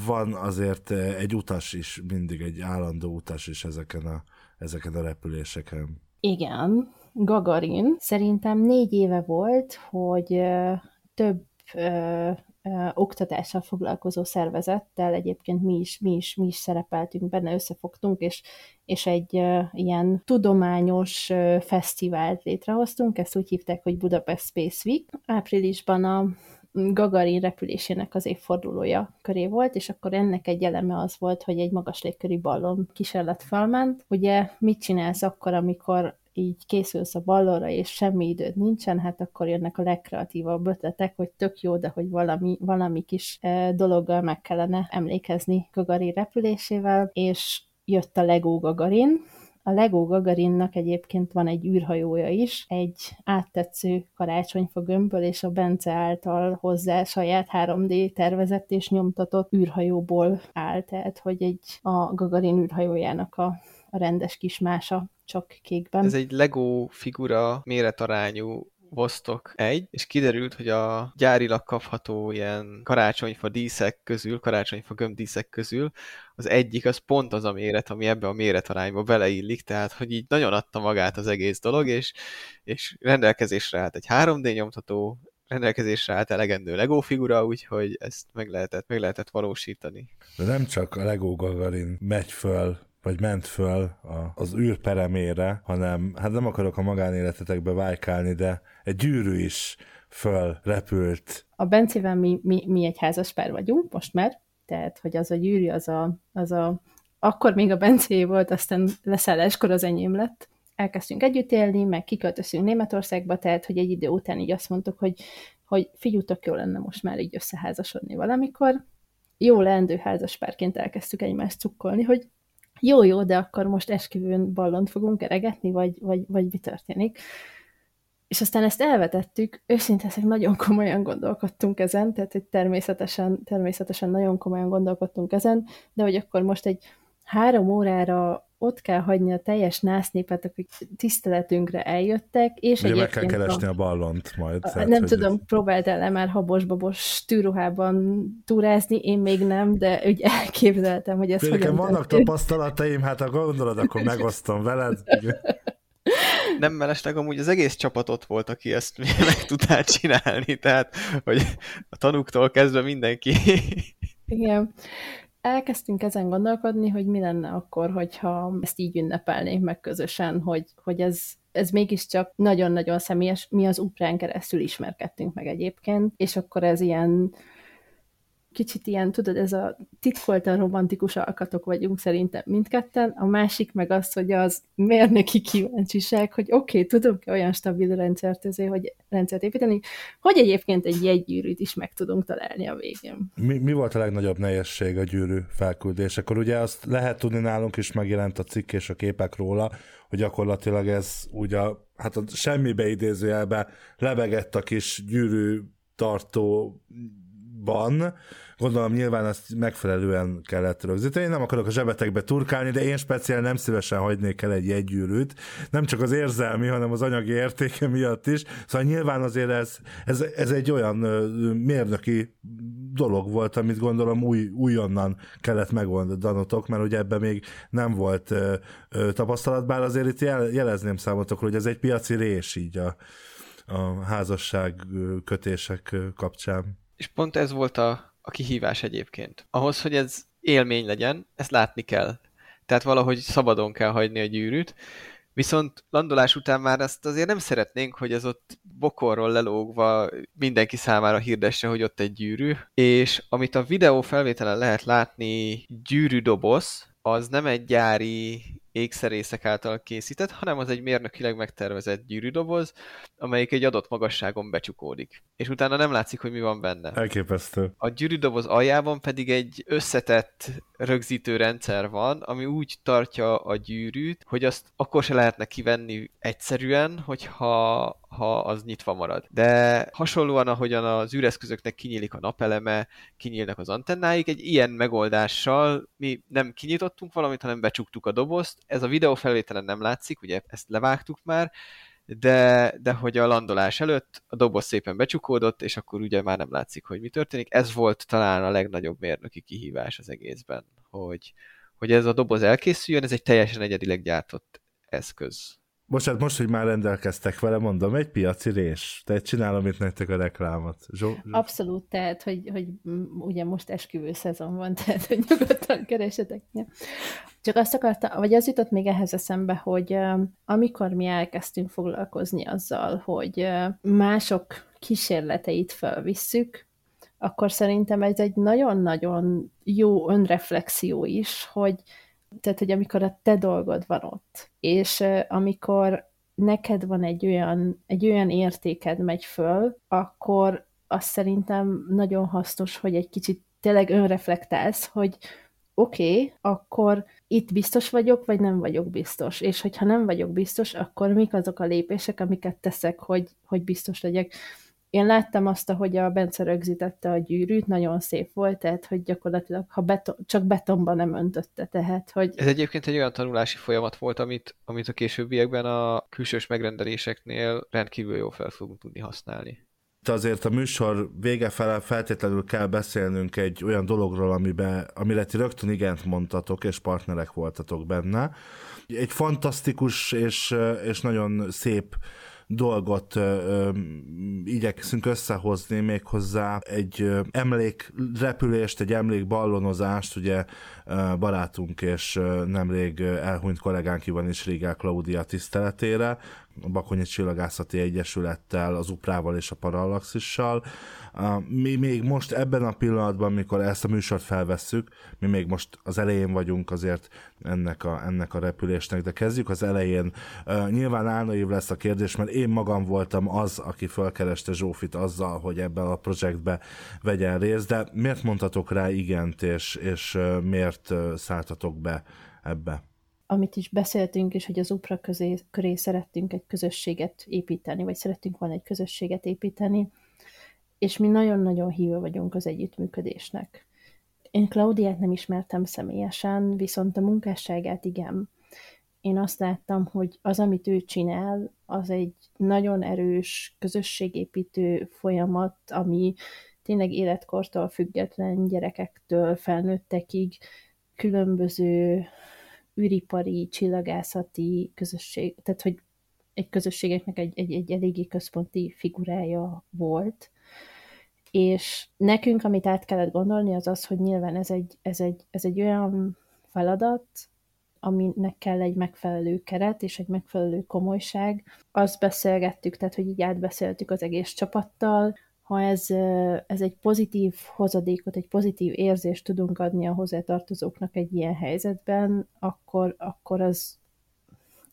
B: van azért egy utas is, mindig egy állandó utas is ezeken a, ezeken a repüléseken.
C: Igen, Gagarin szerintem négy éve volt, hogy több ö, ö, oktatással foglalkozó szervezettel, egyébként mi is, mi is, mi is szerepeltünk benne, összefogtunk, és, és egy ö, ilyen tudományos ö, fesztivált létrehoztunk, ezt úgy hívták, hogy Budapest Space Week. Áprilisban a Gagarin repülésének az évfordulója köré volt, és akkor ennek egy eleme az volt, hogy egy magas légköri ballon kísérlet felment. Ugye mit csinálsz akkor, amikor így készülsz a ballonra, és semmi időd nincsen, hát akkor jönnek a legkreatívabb ötletek, hogy tök jó, de hogy valami, valami kis dologgal meg kellene emlékezni Gagarin repülésével, és jött a Lego Gagarin, a Lego Gagarinnak egyébként van egy űrhajója is, egy áttetsző karácsonyfa gömbből, és a Bence által hozzá saját 3D tervezett és nyomtatott űrhajóból áll, tehát hogy egy a Gagarin űrhajójának a, a rendes kis mása csak kékben.
D: Ez egy Lego figura méretarányú Vostok 1, és kiderült, hogy a gyárilag kapható ilyen karácsonyfa díszek közül, karácsonyfa gömbdíszek közül, az egyik az pont az a méret, ami ebbe a méretarányba beleillik, tehát hogy így nagyon adta magát az egész dolog, és, és rendelkezésre állt egy 3D nyomtató, rendelkezésre állt elegendő Lego figura, úgyhogy ezt meg lehetett, meg lehetett valósítani.
B: De nem csak a Lego Gagarin megy föl vagy ment föl a, az űr peremére, hanem hát nem akarok a magánéletetekbe vájkálni, de egy gyűrű is föl repült.
C: A Bencével mi, mi, mi egy házas pár vagyunk, most már, tehát hogy az a gyűrű, az a, az a akkor még a Bencé volt, aztán leszálláskor az enyém lett. Elkezdtünk együtt élni, meg kiköltözünk Németországba, tehát hogy egy idő után így azt mondtuk, hogy, hogy figyútok, jó lenne most már így összeházasodni valamikor. Jó leendő házaspárként elkezdtük egymást cukkolni, hogy jó, jó, de akkor most esküvőn ballont fogunk eregetni, vagy, vagy, vagy mi történik. És aztán ezt elvetettük, őszintén nagyon komolyan gondolkodtunk ezen, tehát hogy természetesen, természetesen nagyon komolyan gondolkodtunk ezen, de hogy akkor most egy három órára ott kell hagyni a teljes násznépet, akik tiszteletünkre eljöttek, és
B: Ugye meg kell keresni a, a ballont majd.
C: A, tehát, nem tudom, ez... próbáltál le már habos-babos tűruhában túrázni, én még nem, de úgy elképzeltem, hogy ez
B: Nekem hogyan vannak történt. tapasztalataim, hát ha gondolod, akkor megosztom veled.
D: nem mellesleg amúgy az egész csapat ott volt, aki ezt meg tudták csinálni, tehát hogy a tanúktól kezdve mindenki.
C: Igen elkezdtünk ezen gondolkodni, hogy mi lenne akkor, hogyha ezt így ünnepelnénk meg közösen, hogy, hogy ez, ez mégiscsak nagyon-nagyon személyes, mi az uprán keresztül ismerkedtünk meg egyébként, és akkor ez ilyen kicsit ilyen, tudod, ez a titkoltan romantikus alkatok vagyunk szerintem mindketten, a másik meg az, hogy az mérnöki kíváncsiság, hogy oké, okay, tudunk-e olyan stabil rendszert, ezért, hogy rendszert építeni, hogy egyébként egy jegygyűrűt is meg tudunk találni a végén.
B: Mi, mi volt a legnagyobb nehézség a gyűrű felküldésekor? Ugye azt lehet tudni nálunk is megjelent a cikk és a képek róla, hogy gyakorlatilag ez ugye hát a semmibe idézőjelbe lebegett a kis gyűrű tartó ban, gondolom nyilván ezt megfelelően kellett rögzíteni. Én nem akarok a zsebetekbe turkálni, de én speciál nem szívesen hagynék el egy jegygyűrűt, nem csak az érzelmi, hanem az anyagi értéke miatt is. Szóval nyilván azért ez, ez, ez egy olyan mérnöki dolog volt, amit gondolom új, újonnan kellett megoldanotok, mert ugye ebben még nem volt ö, ö, tapasztalat, bár azért itt jel, jelezném számotokra, hogy ez egy piaci rés így a, a házasság kötések kapcsán.
D: És pont ez volt a, a kihívás egyébként. Ahhoz, hogy ez élmény legyen, ezt látni kell. Tehát valahogy szabadon kell hagyni a gyűrűt, Viszont landolás után már ezt azért nem szeretnénk, hogy ez ott bokorról lelógva mindenki számára hirdesse, hogy ott egy gyűrű. És amit a videó felvételen lehet látni, gyűrű doboz, az nem egy gyári ékszerészek által készített, hanem az egy mérnökileg megtervezett gyűrűdoboz, amelyik egy adott magasságon becsukódik. És utána nem látszik, hogy mi van benne.
B: Elképesztő.
D: A gyűrűdoboz aljában pedig egy összetett rögzítő rendszer van, ami úgy tartja a gyűrűt, hogy azt akkor se lehetne kivenni egyszerűen, hogyha ha az nyitva marad. De hasonlóan, ahogyan az űreszközöknek kinyílik a napeleme, kinyílnak az antennáik, egy ilyen megoldással mi nem kinyitottunk valamit, hanem becsuktuk a dobozt. Ez a videó felvételen nem látszik, ugye ezt levágtuk már, de, de hogy a landolás előtt a doboz szépen becsukódott, és akkor ugye már nem látszik, hogy mi történik. Ez volt talán a legnagyobb mérnöki kihívás az egészben, hogy, hogy ez a doboz elkészüljön, ez egy teljesen egyedileg gyártott eszköz.
B: Most, most, hogy már rendelkeztek vele, mondom, egy piaci rés. Tehát csinálom itt nektek a reklámot. Zsó, Zsó.
C: Abszolút, tehát, hogy, hogy ugye most esküvő szezon van, tehát, hogy nyugodtan keresetek. Ja. Csak azt akartam, vagy az jutott még ehhez eszembe, hogy amikor mi elkezdtünk foglalkozni azzal, hogy mások kísérleteit felvisszük, akkor szerintem ez egy nagyon-nagyon jó önreflexió is, hogy tehát, hogy amikor a te dolgod van ott, és amikor neked van egy olyan, egy olyan értéked megy föl, akkor azt szerintem nagyon hasznos, hogy egy kicsit tényleg önreflektálsz, hogy oké, okay, akkor itt biztos vagyok, vagy nem vagyok biztos. És hogyha nem vagyok biztos, akkor mik azok a lépések, amiket teszek, hogy, hogy biztos legyek. Én láttam azt, hogy a Bence rögzítette a gyűrűt, nagyon szép volt, tehát hogy gyakorlatilag ha beton, csak betonban nem öntötte, tehát hogy...
D: Ez egyébként egy olyan tanulási folyamat volt, amit, amit a későbbiekben a külsős megrendeléseknél rendkívül jól fel fogunk tudni használni.
B: Azért a műsor vége fele feltétlenül kell beszélnünk egy olyan dologról, amibe, amire ti rögtön igent mondtatok, és partnerek voltatok benne. Egy fantasztikus és, és nagyon szép dolgot ö, igyekszünk összehozni még hozzá egy emlékrepülést, egy emlékballonozást, ugye barátunk és nemrég elhunyt kollégánk Ivan is Rigel Klaudia tiszteletére, a Bakonyi Csillagászati Egyesülettel, az Uprával és a Parallaxissal. Mi még most ebben a pillanatban, mikor ezt a műsort felvesszük, mi még most az elején vagyunk azért ennek a, ennek a repülésnek, de kezdjük az elején. Nyilván álnaív lesz a kérdés, mert én magam voltam az, aki felkereste Zsófit azzal, hogy ebben a projektbe vegyen részt, de miért mondhatok rá igent, és, és miért szálltatok be ebbe?
C: amit is beszéltünk, és hogy az UPRA közé, köré szerettünk egy közösséget építeni, vagy szerettünk volna egy közösséget építeni, és mi nagyon-nagyon hívő vagyunk az együttműködésnek. Én Klaudiát nem ismertem személyesen, viszont a munkásságát igen. Én azt láttam, hogy az, amit ő csinál, az egy nagyon erős közösségépítő folyamat, ami tényleg életkortól független gyerekektől felnőttekig különböző űripari, csillagászati közösség, tehát hogy egy közösségeknek egy, egy, egy eléggé központi figurája volt, és nekünk, amit át kellett gondolni, az az, hogy nyilván ez egy, ez egy, ez egy olyan feladat, aminek kell egy megfelelő keret és egy megfelelő komolyság. Azt beszélgettük, tehát hogy így átbeszéltük az egész csapattal, ha ez, ez egy pozitív hozadékot, egy pozitív érzést tudunk adni a hozzátartozóknak egy ilyen helyzetben, akkor, akkor az,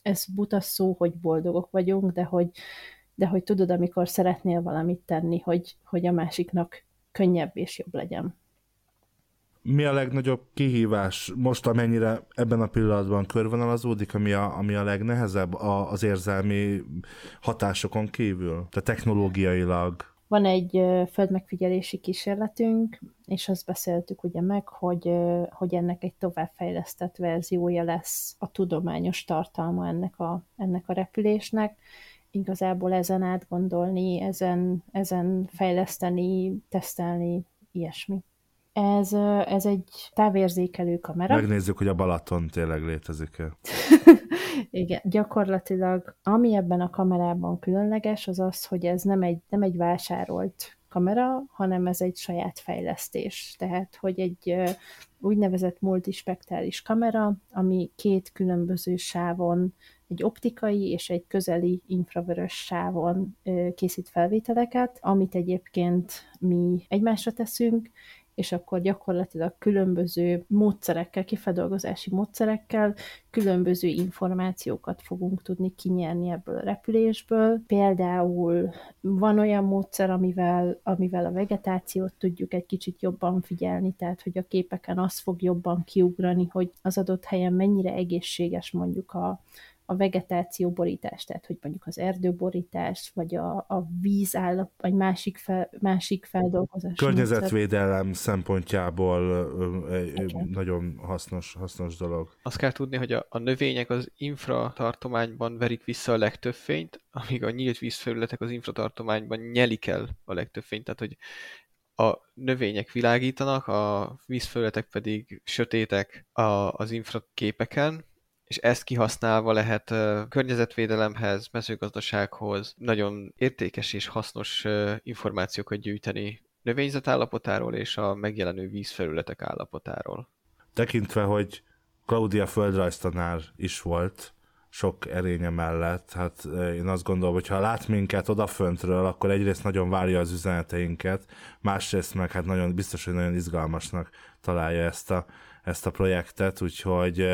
C: ez buta szó, hogy boldogok vagyunk, de hogy, de hogy tudod, amikor szeretnél valamit tenni, hogy, hogy a másiknak könnyebb és jobb legyen.
B: Mi a legnagyobb kihívás most, amennyire ebben a pillanatban körvonalazódik, ami a, ami a legnehezebb a, az érzelmi hatásokon kívül? Tehát technológiailag?
C: Van egy földmegfigyelési kísérletünk, és azt beszéltük ugye meg, hogy, hogy ennek egy továbbfejlesztett verziója lesz a tudományos tartalma ennek a, ennek a repülésnek. Igazából ezen átgondolni, ezen, ezen fejleszteni, tesztelni, ilyesmi. Ez, ez egy távérzékelő kamera.
B: Megnézzük, hogy a Balaton tényleg létezik-e.
C: Igen, gyakorlatilag ami ebben a kamerában különleges, az az, hogy ez nem egy, nem egy vásárolt kamera, hanem ez egy saját fejlesztés. Tehát, hogy egy úgynevezett multispektrális kamera, ami két különböző sávon, egy optikai és egy közeli infravörös sávon készít felvételeket, amit egyébként mi egymásra teszünk, és akkor gyakorlatilag különböző módszerekkel, kifedolgozási módszerekkel különböző információkat fogunk tudni kinyerni ebből a repülésből. Például van olyan módszer, amivel, amivel a vegetációt tudjuk egy kicsit jobban figyelni, tehát hogy a képeken az fog jobban kiugrani, hogy az adott helyen mennyire egészséges mondjuk a, a vegetációborítás, tehát hogy mondjuk az erdőborítás, vagy a, a vízállap, vagy másik, fel, másik feldolgozás.
B: Környezetvédelem módszer. szempontjából Igen. nagyon hasznos, hasznos dolog.
D: Azt kell tudni, hogy a, a növények az infratartományban verik vissza a legtöbb fényt, amíg a nyílt vízfelületek az infratartományban nyelik el a legtöbb fényt, tehát hogy a növények világítanak, a vízfelületek pedig sötétek a, az infraképeken, és ezt kihasználva lehet környezetvédelemhez, mezőgazdasághoz nagyon értékes és hasznos információkat gyűjteni növényzet állapotáról és a megjelenő vízfelületek állapotáról.
B: Tekintve, hogy Claudia földrajztanár is volt, sok erénye mellett. Hát én azt gondolom, hogy ha lát minket odaföntről, akkor egyrészt nagyon várja az üzeneteinket, másrészt meg hát nagyon biztos, hogy nagyon izgalmasnak találja ezt a ezt a projektet, úgyhogy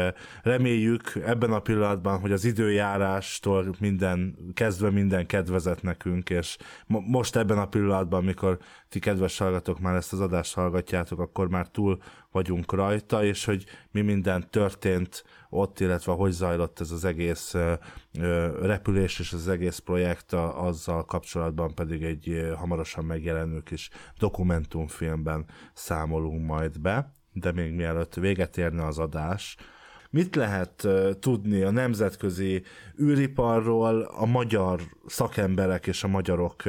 B: reméljük ebben a pillanatban, hogy az időjárástól minden, kezdve minden kedvezett nekünk, és mo- most ebben a pillanatban, amikor ti kedves hallgatók már ezt az adást hallgatjátok, akkor már túl vagyunk rajta, és hogy mi minden történt ott, illetve hogy zajlott ez az egész repülés és az egész projekt, azzal kapcsolatban pedig egy hamarosan megjelenő kis dokumentumfilmben számolunk majd be de még mielőtt véget érne az adás, mit lehet tudni a nemzetközi űriparról a magyar szakemberek és a magyarok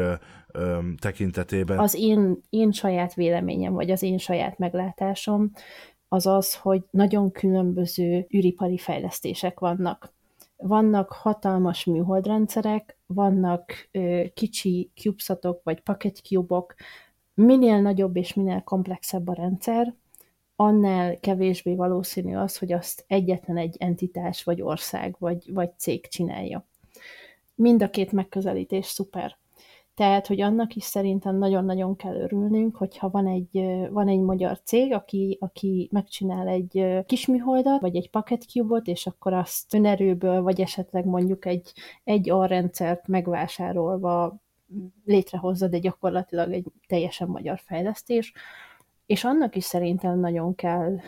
B: tekintetében?
C: Az én, én saját véleményem, vagy az én saját meglátásom az az, hogy nagyon különböző űripari fejlesztések vannak. Vannak hatalmas műholdrendszerek, vannak ö, kicsi CubeSatok vagy Pocket Cube-ok, minél nagyobb és minél komplexebb a rendszer, annál kevésbé valószínű az, hogy azt egyetlen egy entitás, vagy ország, vagy, vagy cég csinálja. Mind a két megközelítés szuper. Tehát, hogy annak is szerintem nagyon-nagyon kell örülnünk, hogyha van egy, van egy magyar cég, aki, aki megcsinál egy kisműholdat, vagy egy Pocket Cube-ot, és akkor azt önerőből, vagy esetleg mondjuk egy, egy alrendszert megvásárolva létrehozza, de gyakorlatilag egy teljesen magyar fejlesztés, és annak is szerintem nagyon kell,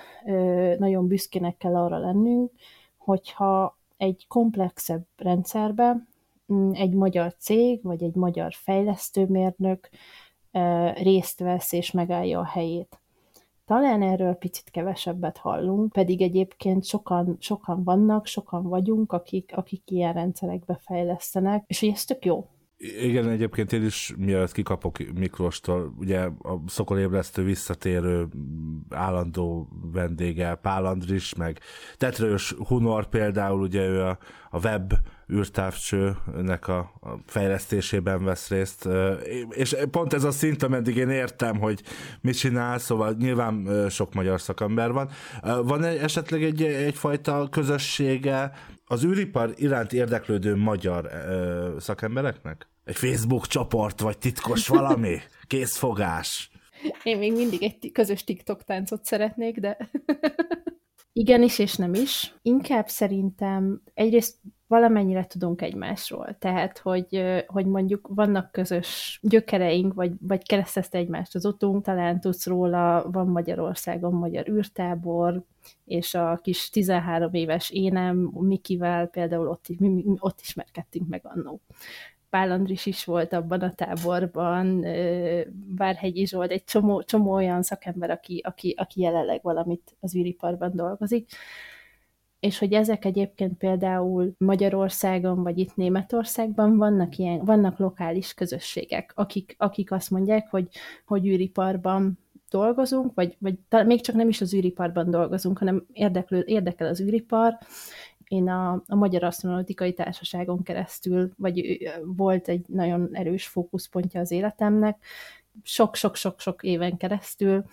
C: nagyon büszkének kell arra lennünk, hogyha egy komplexebb rendszerbe mm, egy magyar cég, vagy egy magyar fejlesztőmérnök részt vesz és megállja a helyét. Talán erről picit kevesebbet hallunk, pedig egyébként sokan, sokan vannak, sokan vagyunk, akik, akik ilyen rendszerekbe fejlesztenek, és hogy ez tök jó.
B: Igen, egyébként én is mielőtt kikapok Miklóstól, ugye a szokolébresztő visszatérő állandó vendége Pál Andris, meg Tetrős Hunor például, ugye ő a, a web űrtávcsőnek a, a fejlesztésében vesz részt, és pont ez a szint, ameddig én értem, hogy mit csinál, szóval nyilván sok magyar szakember van. Van esetleg egy, egyfajta közössége az űripar iránt érdeklődő magyar szakembereknek? Egy Facebook csoport, vagy titkos valami? Készfogás?
C: Én még mindig egy közös TikTok táncot szeretnék, de igenis és nem is. Inkább szerintem egyrészt valamennyire tudunk egymásról. Tehát, hogy, hogy mondjuk vannak közös gyökereink, vagy, vagy keresztezte egymást az utunk, talán tudsz róla, van Magyarországon magyar űrtábor, és a kis 13 éves énem Mikivel például ott, mi, mi, ott ismerkedtünk meg annó. Pál Andris is volt abban a táborban, Várhegyi Zsolt, egy csomó, csomó olyan szakember, aki, aki, aki jelenleg valamit az űriparban dolgozik, és hogy ezek egyébként például Magyarországon, vagy itt Németországban vannak ilyen, vannak lokális közösségek, akik, akik azt mondják, hogy, hogy űriparban dolgozunk, vagy, vagy még csak nem is az űriparban dolgozunk, hanem érdeklő, érdekel az űripar, én a, a Magyar Asztronautikai Társaságon keresztül, vagy volt egy nagyon erős fókuszpontja az életemnek, sok-sok-sok-sok éven keresztül,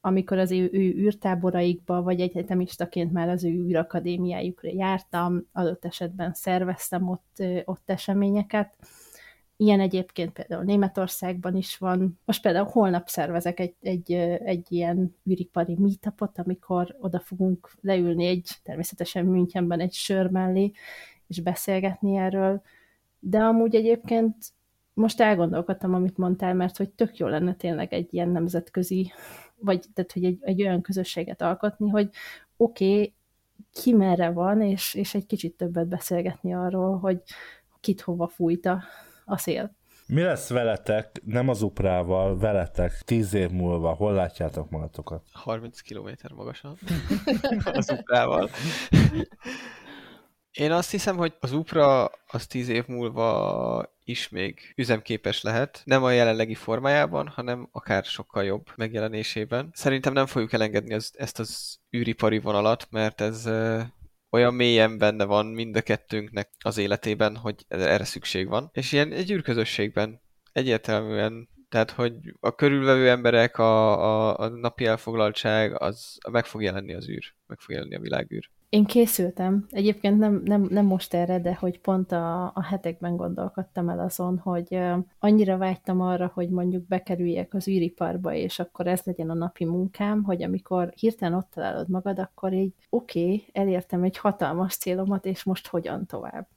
C: amikor az ő, ő űrtáboraikba, vagy egyetemistaként már az ő űrakadémiájukra jártam, adott esetben szerveztem ott, ott eseményeket, Ilyen egyébként például Németországban is van. Most például holnap szervezek egy, egy, egy ilyen űripari meetupot, amikor oda fogunk leülni egy, természetesen Münchenben egy sör mellé, és beszélgetni erről. De amúgy egyébként most elgondolkodtam, amit mondtál, mert hogy tök jó lenne tényleg egy ilyen nemzetközi, vagy tehát, hogy egy, egy olyan közösséget alkotni, hogy oké, okay, ki merre van, és, és egy kicsit többet beszélgetni arról, hogy kit hova fújta a szél.
B: Mi lesz veletek, nem az uprával, veletek tíz év múlva? Hol látjátok magatokat?
D: 30 km magasan az uprával. Én azt hiszem, hogy az Upra az tíz év múlva is még üzemképes lehet, nem a jelenlegi formájában, hanem akár sokkal jobb megjelenésében. Szerintem nem fogjuk elengedni az, ezt az űripari vonalat, mert ez olyan mélyen benne van mind a kettőnknek az életében, hogy erre szükség van. És ilyen egy űrközösségben egyértelműen tehát, hogy a körülvevő emberek, a, a, a napi elfoglaltság, az meg fog jelenni az űr, meg fog jelenni a világűr.
C: Én készültem. Egyébként nem, nem, nem most erre, de hogy pont a, a hetekben gondolkodtam el azon, hogy annyira vágytam arra, hogy mondjuk bekerüljek az űriparba, és akkor ez legyen a napi munkám, hogy amikor hirtelen ott találod magad, akkor így oké, okay, elértem egy hatalmas célomat, és most hogyan tovább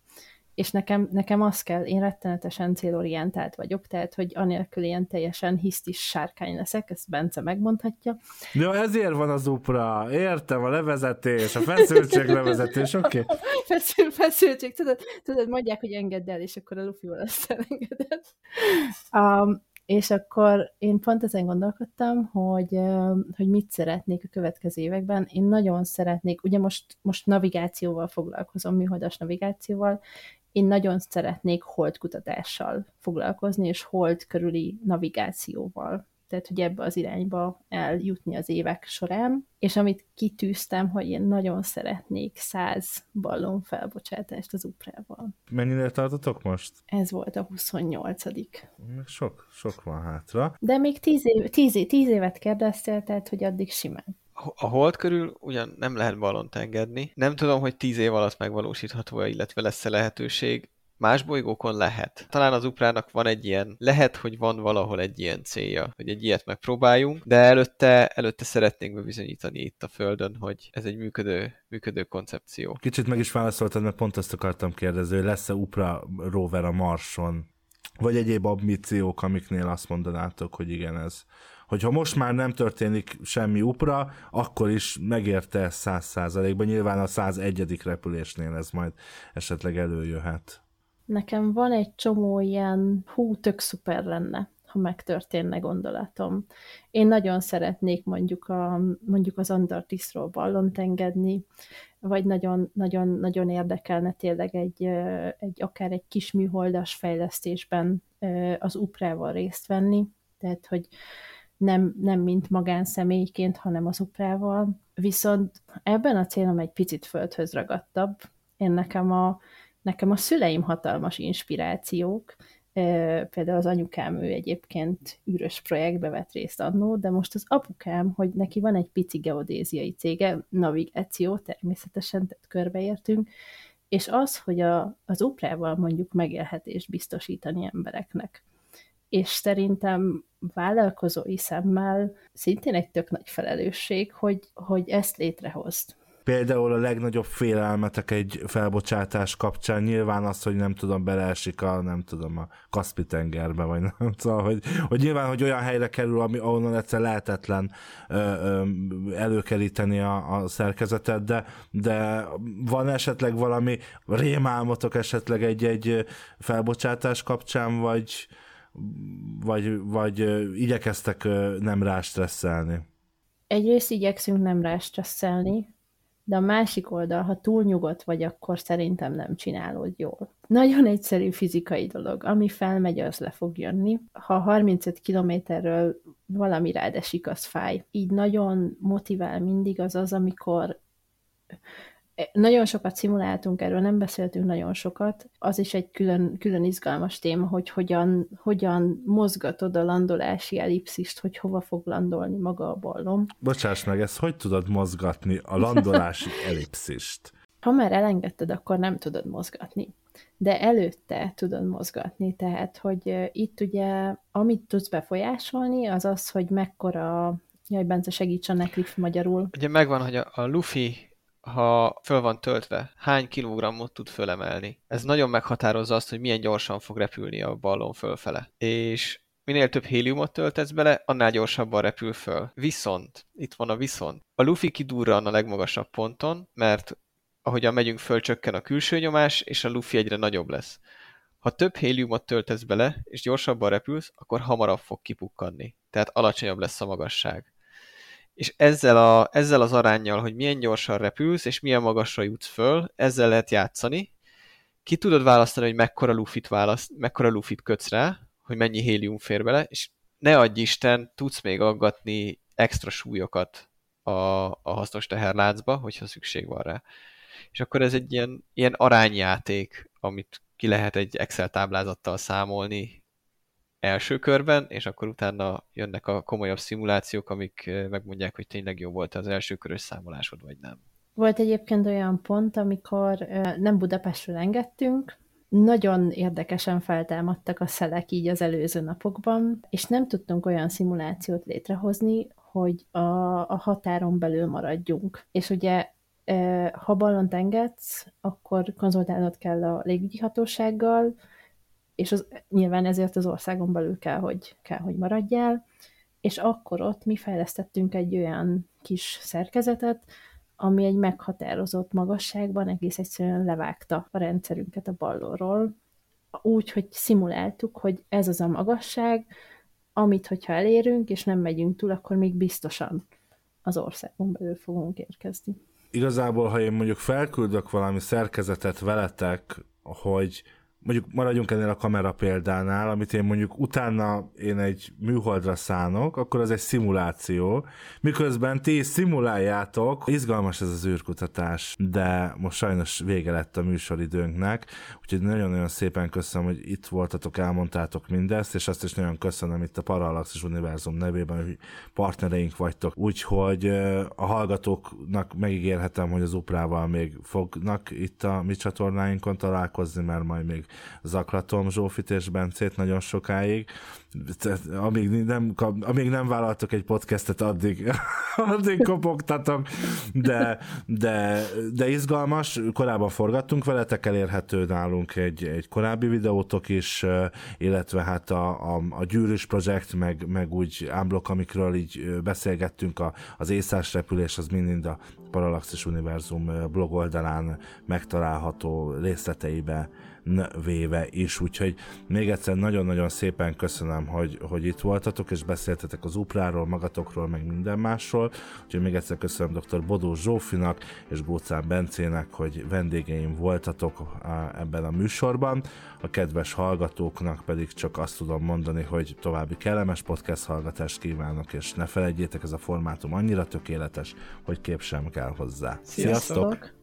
C: és nekem, nekem az kell, én rettenetesen célorientált vagyok, tehát, hogy anélkül ilyen teljesen hisztis sárkány leszek, ezt Bence megmondhatja.
B: Ja, ezért van az upra, értem, a levezetés, a feszültség levezetés, oké. Okay.
C: Feszül, feszültség, tudod, tudod, mondják, hogy engedd el, és akkor a lufival lesz elengedett. Um, és akkor én pont ezen gondolkodtam, hogy, hogy mit szeretnék a következő években. Én nagyon szeretnék, ugye most, most navigációval foglalkozom, műholdas navigációval, én nagyon szeretnék holdkutatással foglalkozni, és hold körüli navigációval. Tehát, hogy ebbe az irányba eljutni az évek során. És amit kitűztem, hogy én nagyon szeretnék száz ballon felbocsátást az uprával.
B: Mennyire tartotok most?
C: Ez volt a 28
B: Sok, sok van hátra.
C: De még tíz, év, tíz, tíz évet kérdeztél, tehát, hogy addig simán
D: a hold körül ugyan nem lehet ballont engedni. Nem tudom, hogy tíz év alatt megvalósítható-e, illetve lesz-e lehetőség. Más bolygókon lehet. Talán az Uprának van egy ilyen, lehet, hogy van valahol egy ilyen célja, hogy egy ilyet megpróbáljunk, de előtte, előtte szeretnénk bebizonyítani itt a Földön, hogy ez egy működő, működő koncepció.
B: Kicsit meg is válaszoltad, mert pont azt akartam kérdezni, hogy lesz-e Upra rover a Marson, vagy egyéb ambíciók, amiknél azt mondanátok, hogy igen, ez hogyha most már nem történik semmi upra, akkor is megérte száz százalékban. Nyilván a 101. repülésnél ez majd esetleg előjöhet.
C: Nekem van egy csomó ilyen, hú, tök szuper lenne ha megtörténne gondolatom. Én nagyon szeretnék mondjuk, a, mondjuk az Antarktiszról ballont engedni, vagy nagyon, nagyon, nagyon érdekelne tényleg egy, egy, akár egy kis műholdas fejlesztésben az uprával részt venni, tehát hogy nem, nem mint magánszemélyként, hanem az uprával. Viszont ebben a célom egy picit földhöz ragadtabb. Én nekem a, nekem a szüleim hatalmas inspirációk, például az anyukám, ő egyébként űrös projektbe vett részt annó, de most az apukám, hogy neki van egy pici geodéziai cége, navigáció természetesen, tehát körbeértünk, és az, hogy a, az uprával mondjuk megélhetést biztosítani embereknek és szerintem vállalkozói szemmel szintén egy tök nagy felelősség, hogy, hogy ezt létrehozt.
B: Például a legnagyobb félelmetek egy felbocsátás kapcsán nyilván az, hogy nem tudom, beleesik a, nem tudom, a Kaspi-tengerbe, vagy nem szóval, hogy, hogy nyilván, hogy olyan helyre kerül, ami, ahonnan egyszer lehetetlen ö, ö, előkeríteni a, a szerkezetet, de, de van esetleg valami rémálmotok esetleg egy-egy felbocsátás kapcsán, vagy, vagy, vagy igyekeztek nem rástresszelni?
C: Egyrészt igyekszünk nem rástresszelni, de a másik oldal, ha túl nyugodt vagy, akkor szerintem nem csinálod jól. Nagyon egyszerű fizikai dolog. Ami felmegy, az le fog jönni. Ha 35 kilométerről valami rád esik, az fáj. Így nagyon motivál mindig az az, amikor nagyon sokat szimuláltunk, erről nem beszéltünk nagyon sokat. Az is egy külön, külön izgalmas téma, hogy hogyan, hogyan mozgatod a landolási ellipszist, hogy hova fog landolni maga a ballon.
B: Bocsáss meg, ezt hogy tudod mozgatni, a landolási ellipszist?
C: Ha már elengedted, akkor nem tudod mozgatni. De előtte tudod mozgatni, tehát, hogy itt ugye, amit tudsz befolyásolni, az az, hogy mekkora Jaj, Bence, segíts a neklif magyarul.
D: Ugye megvan, hogy a, a Luffy ha föl van töltve, hány kilogrammot tud fölemelni. Ez nagyon meghatározza azt, hogy milyen gyorsan fog repülni a ballon fölfele. És minél több héliumot töltesz bele, annál gyorsabban repül föl. Viszont, itt van a viszont. A Luffy kidurran a legmagasabb ponton, mert ahogyan megyünk föl, csökken a külső nyomás, és a Luffy egyre nagyobb lesz. Ha több héliumot töltesz bele, és gyorsabban repülsz, akkor hamarabb fog kipukkanni. Tehát alacsonyabb lesz a magasság. És ezzel, a, ezzel az arányjal, hogy milyen gyorsan repülsz, és milyen magasra jutsz föl, ezzel lehet játszani. Ki tudod választani, hogy mekkora lufit, választ, mekkora lufit kötsz rá, hogy mennyi hélium fér bele, és ne adj Isten, tudsz még aggatni extra súlyokat a, a hasznos teherláncba, hogyha szükség van rá. És akkor ez egy ilyen, ilyen arányjáték, amit ki lehet egy Excel táblázattal számolni első körben, és akkor utána jönnek a komolyabb szimulációk, amik megmondják, hogy tényleg jó volt az első körös számolásod, vagy nem.
C: Volt egyébként olyan pont, amikor nem Budapestről engedtünk, nagyon érdekesen feltámadtak a szelek így az előző napokban, és nem tudtunk olyan szimulációt létrehozni, hogy a, a határon belül maradjunk. És ugye ha ballont engedsz, akkor konzultálnod kell a légügyi hatósággal, és az, nyilván ezért az országon belül kell, hogy, kell, hogy maradjál, és akkor ott mi fejlesztettünk egy olyan kis szerkezetet, ami egy meghatározott magasságban egész egyszerűen levágta a rendszerünket a ballóról, úgy, hogy szimuláltuk, hogy ez az a magasság, amit, hogyha elérünk, és nem megyünk túl, akkor még biztosan az országon belül fogunk érkezni.
B: Igazából, ha én mondjuk felküldök valami szerkezetet veletek, hogy mondjuk maradjunk ennél a kamera példánál, amit én mondjuk utána én egy műholdra szánok, akkor az egy szimuláció, miközben ti szimuláljátok, izgalmas ez az űrkutatás, de most sajnos vége lett a műsoridőnknek, úgyhogy nagyon-nagyon szépen köszönöm, hogy itt voltatok, elmondtátok mindezt, és azt is nagyon köszönöm itt a Parallaxis Univerzum nevében, hogy partnereink vagytok, úgyhogy a hallgatóknak megígérhetem, hogy az Uprával még fognak itt a mi csatornáinkon találkozni, mert majd még zaklatom Zsófit és Bencét nagyon sokáig. Amíg nem, amíg nem vállaltok egy podcastet, addig, addig kopogtatok, de, de, de izgalmas. Korábban forgattunk veletek, elérhető nálunk egy, egy korábbi videótok is, illetve hát a, a, a Gyűrűs projekt, meg, meg úgy ámblok, amikről így beszélgettünk, a, az észás repülés, az mind a Parallaxis Univerzum blog oldalán megtalálható részleteibe véve is, úgyhogy még egyszer nagyon-nagyon szépen köszönöm, hogy, hogy itt voltatok, és beszéltetek az Upráról, magatokról, meg minden másról, úgyhogy még egyszer köszönöm dr. Bodó Zsófinak és Gócán Bencének, hogy vendégeim voltatok ebben a műsorban. A kedves hallgatóknak pedig csak azt tudom mondani, hogy további kellemes podcast hallgatást kívánok, és ne felejtjétek, ez a formátum annyira tökéletes, hogy kép sem kell hozzá.
C: Sziasztok! Sziasztok!